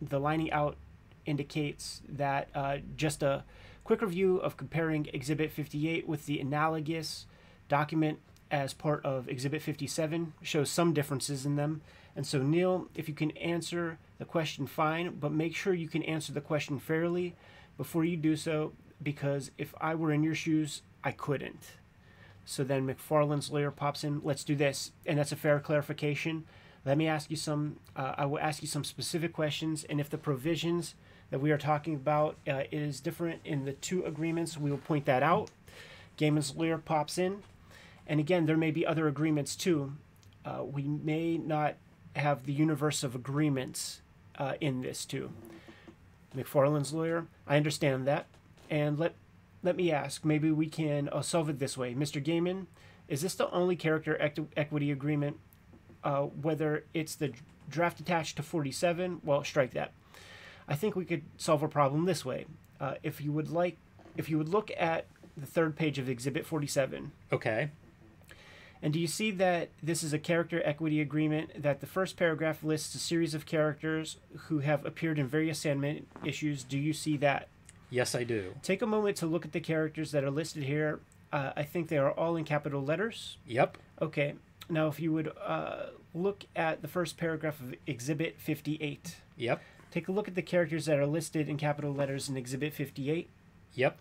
the lining out indicates that uh, just a quick review of comparing Exhibit 58 with the analogous document as part of Exhibit 57 shows some differences in them. And so, Neil, if you can answer the question, fine, but make sure you can answer the question fairly before you do so, because if I were in your shoes, I couldn't. So then McFarlane's lawyer pops in. Let's do this, and that's a fair clarification. Let me ask you some. Uh, I will ask you some specific questions, and if the provisions that we are talking about uh, is different in the two agreements, we will point that out. Gaiman's lawyer pops in, and again, there may be other agreements too. Uh, we may not have the universe of agreements uh, in this too. McFarlane's lawyer, I understand that, and let let me ask. Maybe we can uh, solve it this way, Mr. Gaiman. Is this the only character equ- equity agreement? Uh, whether it's the draft attached to 47, well, strike that. I think we could solve a problem this way. Uh, if you would like, if you would look at the third page of Exhibit 47, Okay. and do you see that this is a character equity agreement? That the first paragraph lists a series of characters who have appeared in various Sandman issues. Do you see that? Yes, I do. Take a moment to look at the characters that are listed here. Uh, I think they are all in capital letters. Yep. Okay. Now, if you would uh, look at the first paragraph of Exhibit 58, Yep. take a look at the characters that are listed in capital letters in Exhibit 58. Yep.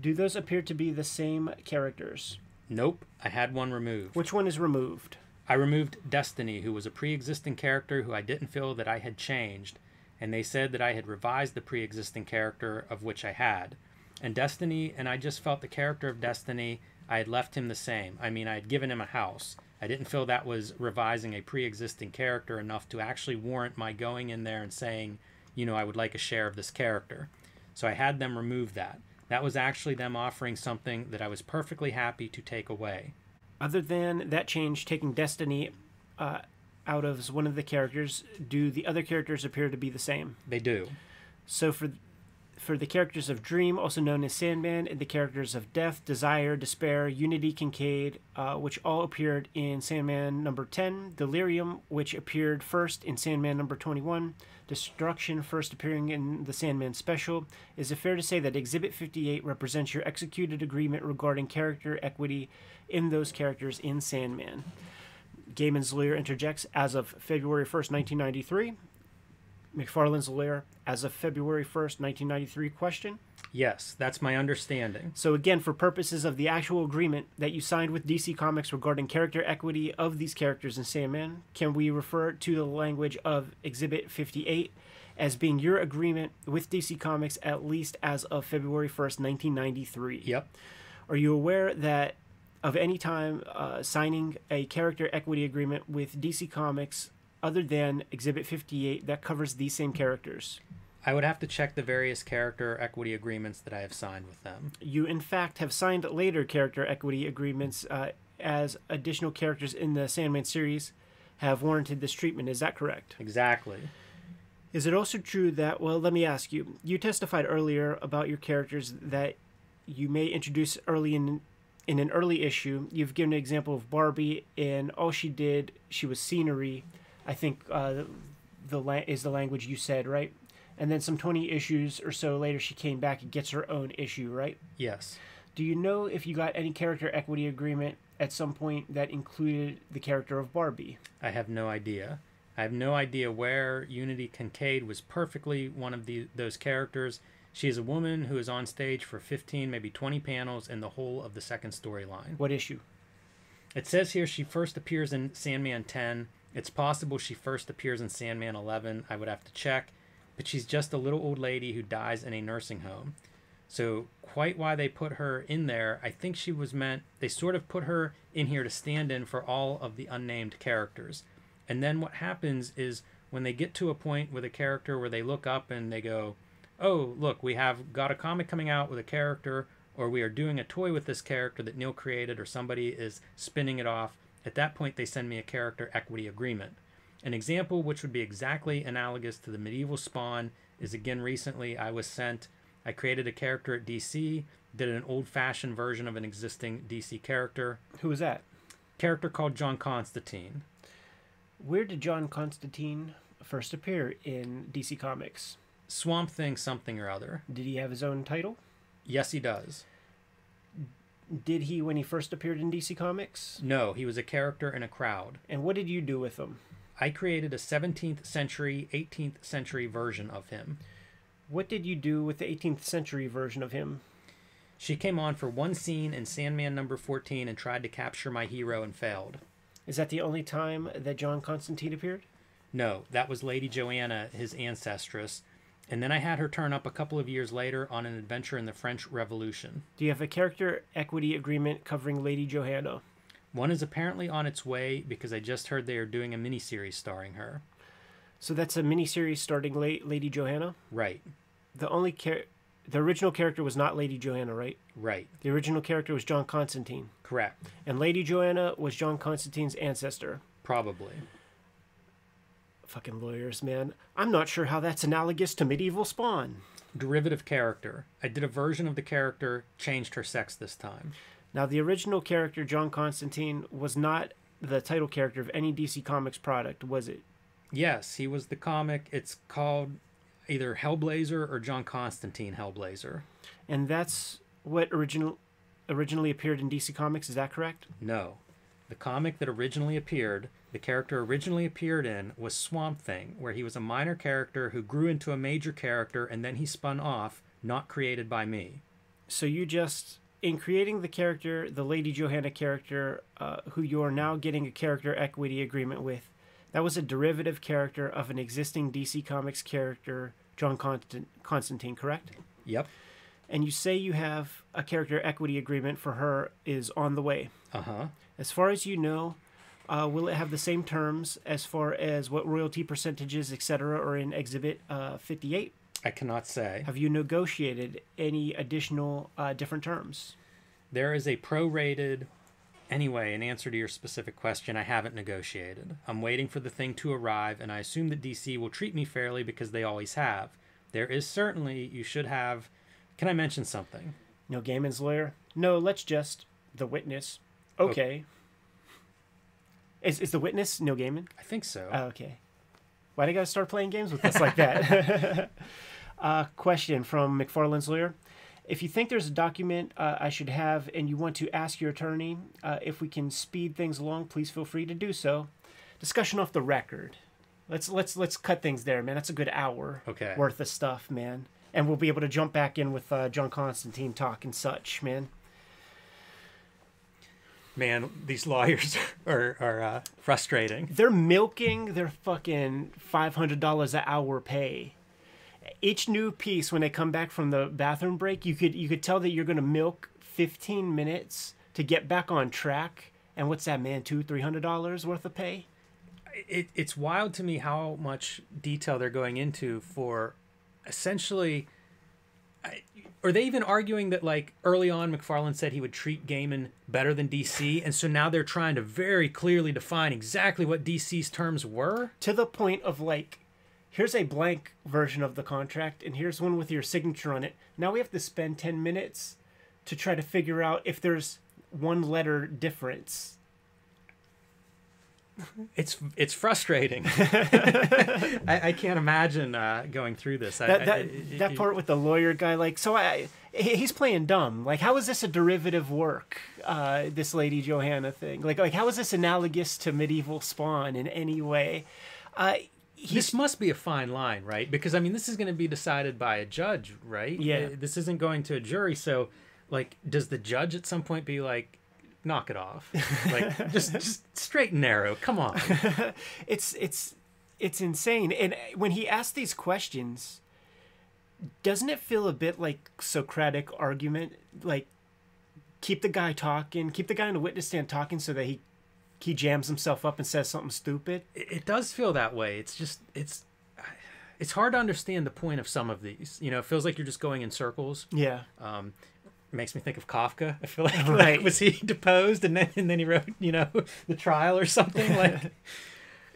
Do those appear to be the same characters? Nope. I had one removed. Which one is removed? I removed Destiny, who was a pre existing character who I didn't feel that I had changed, and they said that I had revised the pre existing character of which I had. And Destiny, and I just felt the character of Destiny, I had left him the same. I mean, I had given him a house. I didn't feel that was revising a pre existing character enough to actually warrant my going in there and saying, you know, I would like a share of this character. So I had them remove that. That was actually them offering something that I was perfectly happy to take away. Other than that change, taking Destiny uh, out of one of the characters, do the other characters appear to be the same? They do. So for for the characters of Dream, also known as Sandman, and the characters of Death, Desire, Despair, Unity, Kincaid, uh, which all appeared in Sandman number 10, Delirium, which appeared first in Sandman number 21, Destruction, first appearing in the Sandman special. Is it fair to say that Exhibit 58 represents your executed agreement regarding character equity in those characters in Sandman? Gaiman's lawyer interjects as of February 1st, 1993. McFarlane's lawyer as of February 1st, 1993 question. Yes, that's my understanding. So again, for purposes of the actual agreement that you signed with DC Comics regarding character equity of these characters in Sandman, can we refer to the language of Exhibit 58 as being your agreement with DC Comics at least as of February 1st, 1993? Yep. Are you aware that of any time uh, signing a character equity agreement with DC Comics other than Exhibit 58 that covers these same characters? I would have to check the various character equity agreements that I have signed with them. You, in fact, have signed later character equity agreements uh, as additional characters in the Sandman series have warranted this treatment. Is that correct? Exactly. Is it also true that, well, let me ask you, you testified earlier about your characters that you may introduce early in in an early issue. You've given an example of Barbie, and all she did, she was scenery. I think uh, the la- is the language you said, right? And then some 20 issues or so later, she came back and gets her own issue, right? Yes. Do you know if you got any character equity agreement at some point that included the character of Barbie? I have no idea. I have no idea where Unity Kincaid was perfectly one of the, those characters. She is a woman who is on stage for 15, maybe 20 panels in the whole of the second storyline. What issue? It says here she first appears in Sandman 10. It's possible she first appears in Sandman 11. I would have to check. But she's just a little old lady who dies in a nursing home. So, quite why they put her in there, I think she was meant, they sort of put her in here to stand in for all of the unnamed characters. And then what happens is when they get to a point with a character where they look up and they go, oh, look, we have got a comic coming out with a character, or we are doing a toy with this character that Neil created, or somebody is spinning it off. At that point, they send me a character equity agreement. An example which would be exactly analogous to the medieval spawn is again recently I was sent, I created a character at DC, did an old fashioned version of an existing DC character. Who was that? Character called John Constantine. Where did John Constantine first appear in DC Comics? Swamp Thing something or other. Did he have his own title? Yes, he does. Did he when he first appeared in DC Comics? No, he was a character in a crowd. And what did you do with him? I created a 17th century, 18th century version of him. What did you do with the 18th century version of him? She came on for one scene in Sandman number 14 and tried to capture my hero and failed. Is that the only time that John Constantine appeared? No, that was Lady Johanna, his ancestress. And then I had her turn up a couple of years later on an adventure in the French Revolution. Do you have a character equity agreement covering Lady Johanna? One is apparently on its way because I just heard they are doing a miniseries starring her. So that's a miniseries starting La- Lady Johanna? Right, The only char- the original character was not Lady Johanna, right? right, The original character was John Constantine. correct. And Lady Johanna was John Constantine's ancestor. Probably. Fucking lawyers, man. I'm not sure how that's analogous to medieval spawn. Derivative character. I did a version of the character, changed her sex this time. Now, the original character, John Constantine, was not the title character of any DC Comics product, was it? Yes, he was the comic. It's called either Hellblazer or John Constantine Hellblazer. And that's what original originally appeared in DC Comics, is that correct? No. The comic that originally appeared, the character originally appeared in, was Swamp Thing, where he was a minor character who grew into a major character and then he spun off, not created by me. So you just in creating the character, the Lady Johanna character, uh, who you are now getting a character equity agreement with, that was a derivative character of an existing DC Comics character, John Constant- Constantine, correct? Yep. And you say you have a character equity agreement for her is on the way. Uh huh. As far as you know, uh, will it have the same terms as far as what royalty percentages, etc., are in Exhibit uh, 58? I cannot say. Have you negotiated any additional uh, different terms? There is a prorated. Anyway, in answer to your specific question, I haven't negotiated. I'm waiting for the thing to arrive, and I assume that DC will treat me fairly because they always have. There is certainly, you should have. Can I mention something? Neil Gaiman's lawyer? No, let's just. The witness. Okay. Is, is the witness Neil Gaiman? I think so. Oh, okay. Why do you gotta start playing games with us like that? uh, question from McFarlane's lawyer. If you think there's a document uh, I should have and you want to ask your attorney uh, if we can speed things along, please feel free to do so. Discussion off the record. Let's let's let's cut things there, man. That's a good hour Okay. worth of stuff, man. And we'll be able to jump back in with uh, John Constantine talk and such, man. Man, these lawyers are, are uh, frustrating. they're milking their fucking five hundred dollars an hour pay. Each new piece, when they come back from the bathroom break, you could you could tell that you're gonna milk fifteen minutes to get back on track. And what's that, man? Two three hundred dollars worth of pay? It, it's wild to me how much detail they're going into for essentially. Are they even arguing that like early on McFarlane said he would treat Gaiman better than DC, and so now they're trying to very clearly define exactly what DC's terms were? To the point of like, here's a blank version of the contract, and here's one with your signature on it. Now we have to spend ten minutes to try to figure out if there's one letter difference. It's it's frustrating. I, I can't imagine uh, going through this. I- that I- that, it- that it- part with the lawyer guy like so i he's playing dumb like how is this a derivative work uh this lady johanna thing like like how is this analogous to medieval spawn in any way uh This must be a fine line, right? Because I mean, this is going to be decided by a judge, right? Yeah. Uh, This isn't going to a jury, so like, does the judge at some point be like, "Knock it off," like just just straight and narrow? Come on. it's it's it's insane and when he asked these questions doesn't it feel a bit like Socratic argument? Like, keep the guy talking, keep the guy in the witness stand talking so that he he jams himself up and says something stupid. It, it does feel that way. It's just it's it's hard to understand the point of some of these. You know, it feels like you're just going in circles. Yeah. Um, makes me think of Kafka. I feel like, Right. like was he deposed and then and then he wrote you know the trial or something like.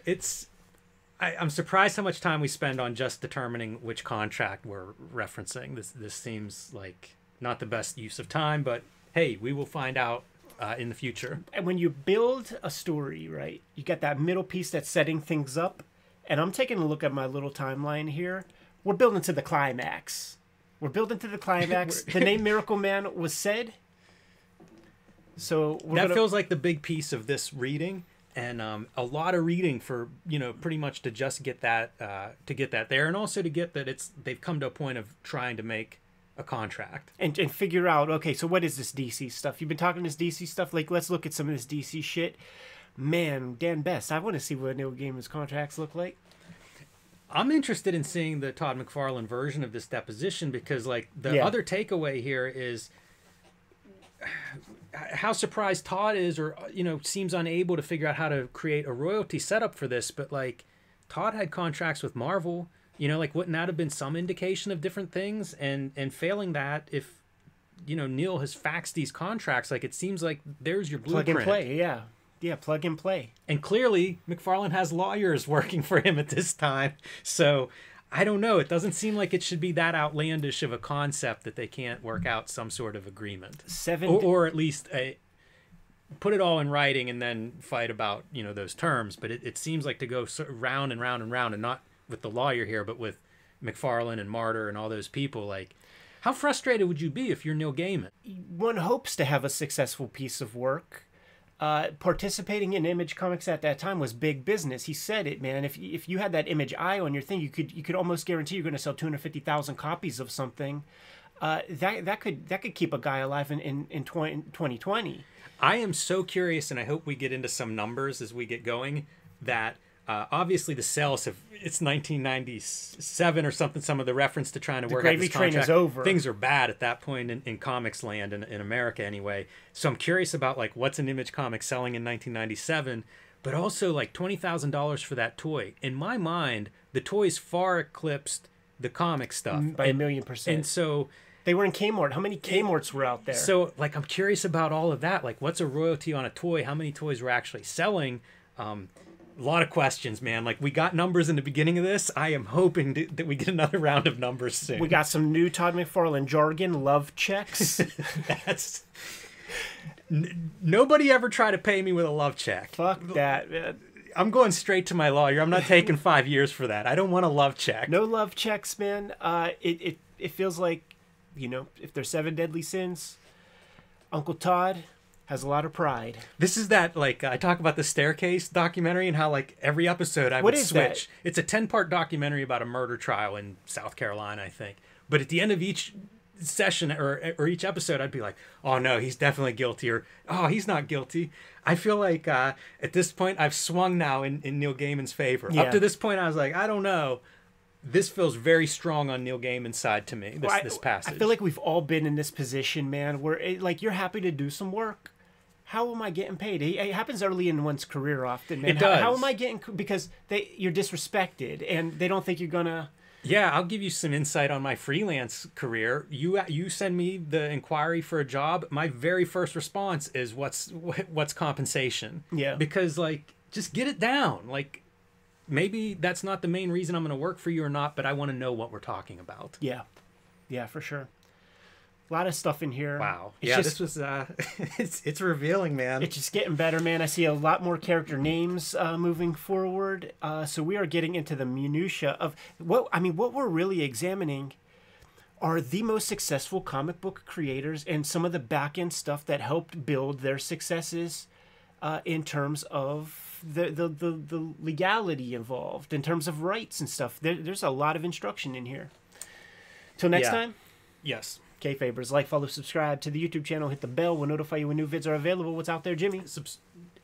it's I, I'm surprised how much time we spend on just determining which contract we're referencing. This this seems like not the best use of time, but hey, we will find out uh, in the future. and when you build a story, right, you got that middle piece that's setting things up. And I'm taking a look at my little timeline here. We're building to the climax. We're building to the climax. the name Miracle Man was said. So we're that gonna, feels like the big piece of this reading and um, a lot of reading for you know pretty much to just get that uh, to get that there and also to get that it's they've come to a point of trying to make a contract and, and figure out okay, so what is this DC stuff? You've been talking this DC stuff. Like, let's look at some of this DC shit. Man, Dan Best, I want to see what Neil Gaiman's contracts look like. I'm interested in seeing the todd mcfarlane version of this deposition because like the Yeah. other takeaway here is how surprised todd is or you know seems unable to figure out how to create a royalty setup for this but like todd had contracts with marvel you know like wouldn't that have been some indication of different things? And and failing that if you know neil has faxed these contracts like it seems like there's your Plug blueprint. and play, yeah, yeah, plug and play. and clearly mcfarlane has lawyers working for him at this time so i don't know it doesn't seem like it should be that outlandish of a concept that they can't work out some sort of agreement Seven. or, or at least a, put it all in writing and then fight about you know those terms but it, it seems like to go so- round and round and round and not with the lawyer here but with mcfarlane and Marder and all those people like how frustrated would you be if you're neil gaiman one hopes to have a successful piece of work. Uh, participating in Image Comics at that time was big business. He said it, man. If if you had that Image eye on your thing, you could you could almost guarantee you're going to sell two hundred fifty thousand copies of something. Uh, that that could that could keep a guy alive in in, in 20, 2020. I am so curious, and I hope we get into some numbers as we get going. That uh, obviously the sales have it's 1997 or something. Some of the reference to trying to work out gravy this train is contract. over. Things are bad at that point in, in comics land in, in America anyway. So I'm curious about like what's an Image comic selling in 1997, but also like twenty thousand dollars for that toy. In my mind, the toys far eclipsed the comic stuff by a million percent. and so they were in Kmart. How many Kmart's were out there? so, like, I'm curious about all of that. Like, what's a royalty on a toy? How many toys were actually selling? Um, a lot of questions, man. Like, we got numbers in the beginning of this. I am hoping to, that we get another round of numbers soon. we got some new Todd McFarlane jargon, love checks. That's N- nobody ever tried to pay me with a love check. Fuck that. man. I'm going straight to my lawyer. I'm not taking five years for that. I don't want a love check. No love checks, man. Uh, it, it it feels like, you know, if there's seven deadly sins, Uncle Todd has a lot of pride. This is that like I talk about the staircase documentary and how like every episode I What would is that? switch. It's a ten part documentary about a murder trial in South Carolina, I think. But at the end of each session or or each episode, I'd be like, "Oh no, he's definitely guilty," or "Oh, he's not guilty." I feel like uh, at this point I've swung now in, in Neil Gaiman's favor. Yeah. Up to this point, I was like, I don't know. This feels very strong on Neil Gaiman's side to me. This I, this passage. I feel like we've all been in this position, man, where it, like you're happy to do some work. How am I getting paid? It, happens early in one's career often, man. It How, how am I getting because they you're disrespected and they don't think you're gonna. Yeah, I'll give you some insight on my freelance career. You you send me the inquiry for a job. My very first response is what's what's compensation? Yeah. Because like just get it down. Like maybe that's not the main reason I'm going to work for you or not, but I want to know what we're talking about. Yeah, yeah, for sure. A lot of stuff in here. Wow. It's yeah, just, this was uh it's it's revealing, man. It's just getting better, man. I see a lot more character names uh, moving forward. Uh, so we are getting into the minutia of what I mean. What we're really examining are the most successful comic book creators and some of the back end stuff that helped build their successes uh, in terms of the, the, the, the legality involved, in terms of rights and stuff. There, there's a lot of instruction in here. Till next Yeah. time. yes. Kayfabers, like, follow, subscribe to the YouTube channel, hit the bell, We'll notify you when new vids are available. What's out there, Jimmy? Subs-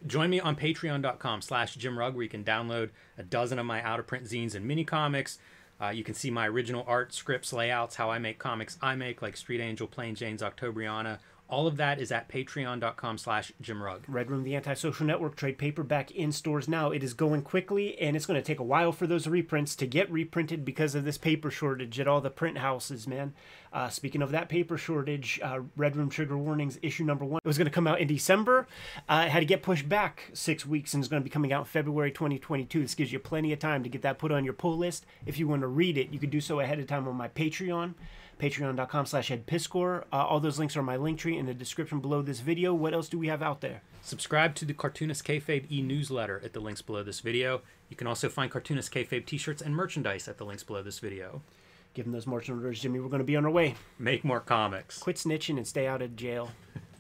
join me on patreon.com slash jim rugg where you can download a dozen of my out of print zines and mini comics Uh, you can see my original art, scripts, layouts, how I make comics I make, like Street Angel, Plain Jane's Octobriana. All of that is at patreon.com slash jimrugg. Red Room, the antisocial network, trade paperback in stores now. It is going quickly, and it's going to take a while for those reprints to get reprinted because of this paper shortage at all the print houses, man. Uh, speaking of that paper shortage, uh, Red Room Trigger Warnings issue number one. It was going to come out in December. Uh, it had to get pushed back six weeks, and it's going to be coming out in February 2022. This gives you plenty of time to get that put on your pull list. If you want to read it, you could do so ahead of time on my Patreon patreon.com slash edpiskor. Uh, all those links are in my link tree in the description below this video. What else do we have out there? Subscribe to the Cartoonist Kayfabe e-newsletter at the links below this video. You can also find Cartoonist Kayfabe t-shirts and merchandise at the links below this video. Give them those marching orders, Jimmy. We're going to be on our way. Make more comics. Quit snitching and stay out of jail.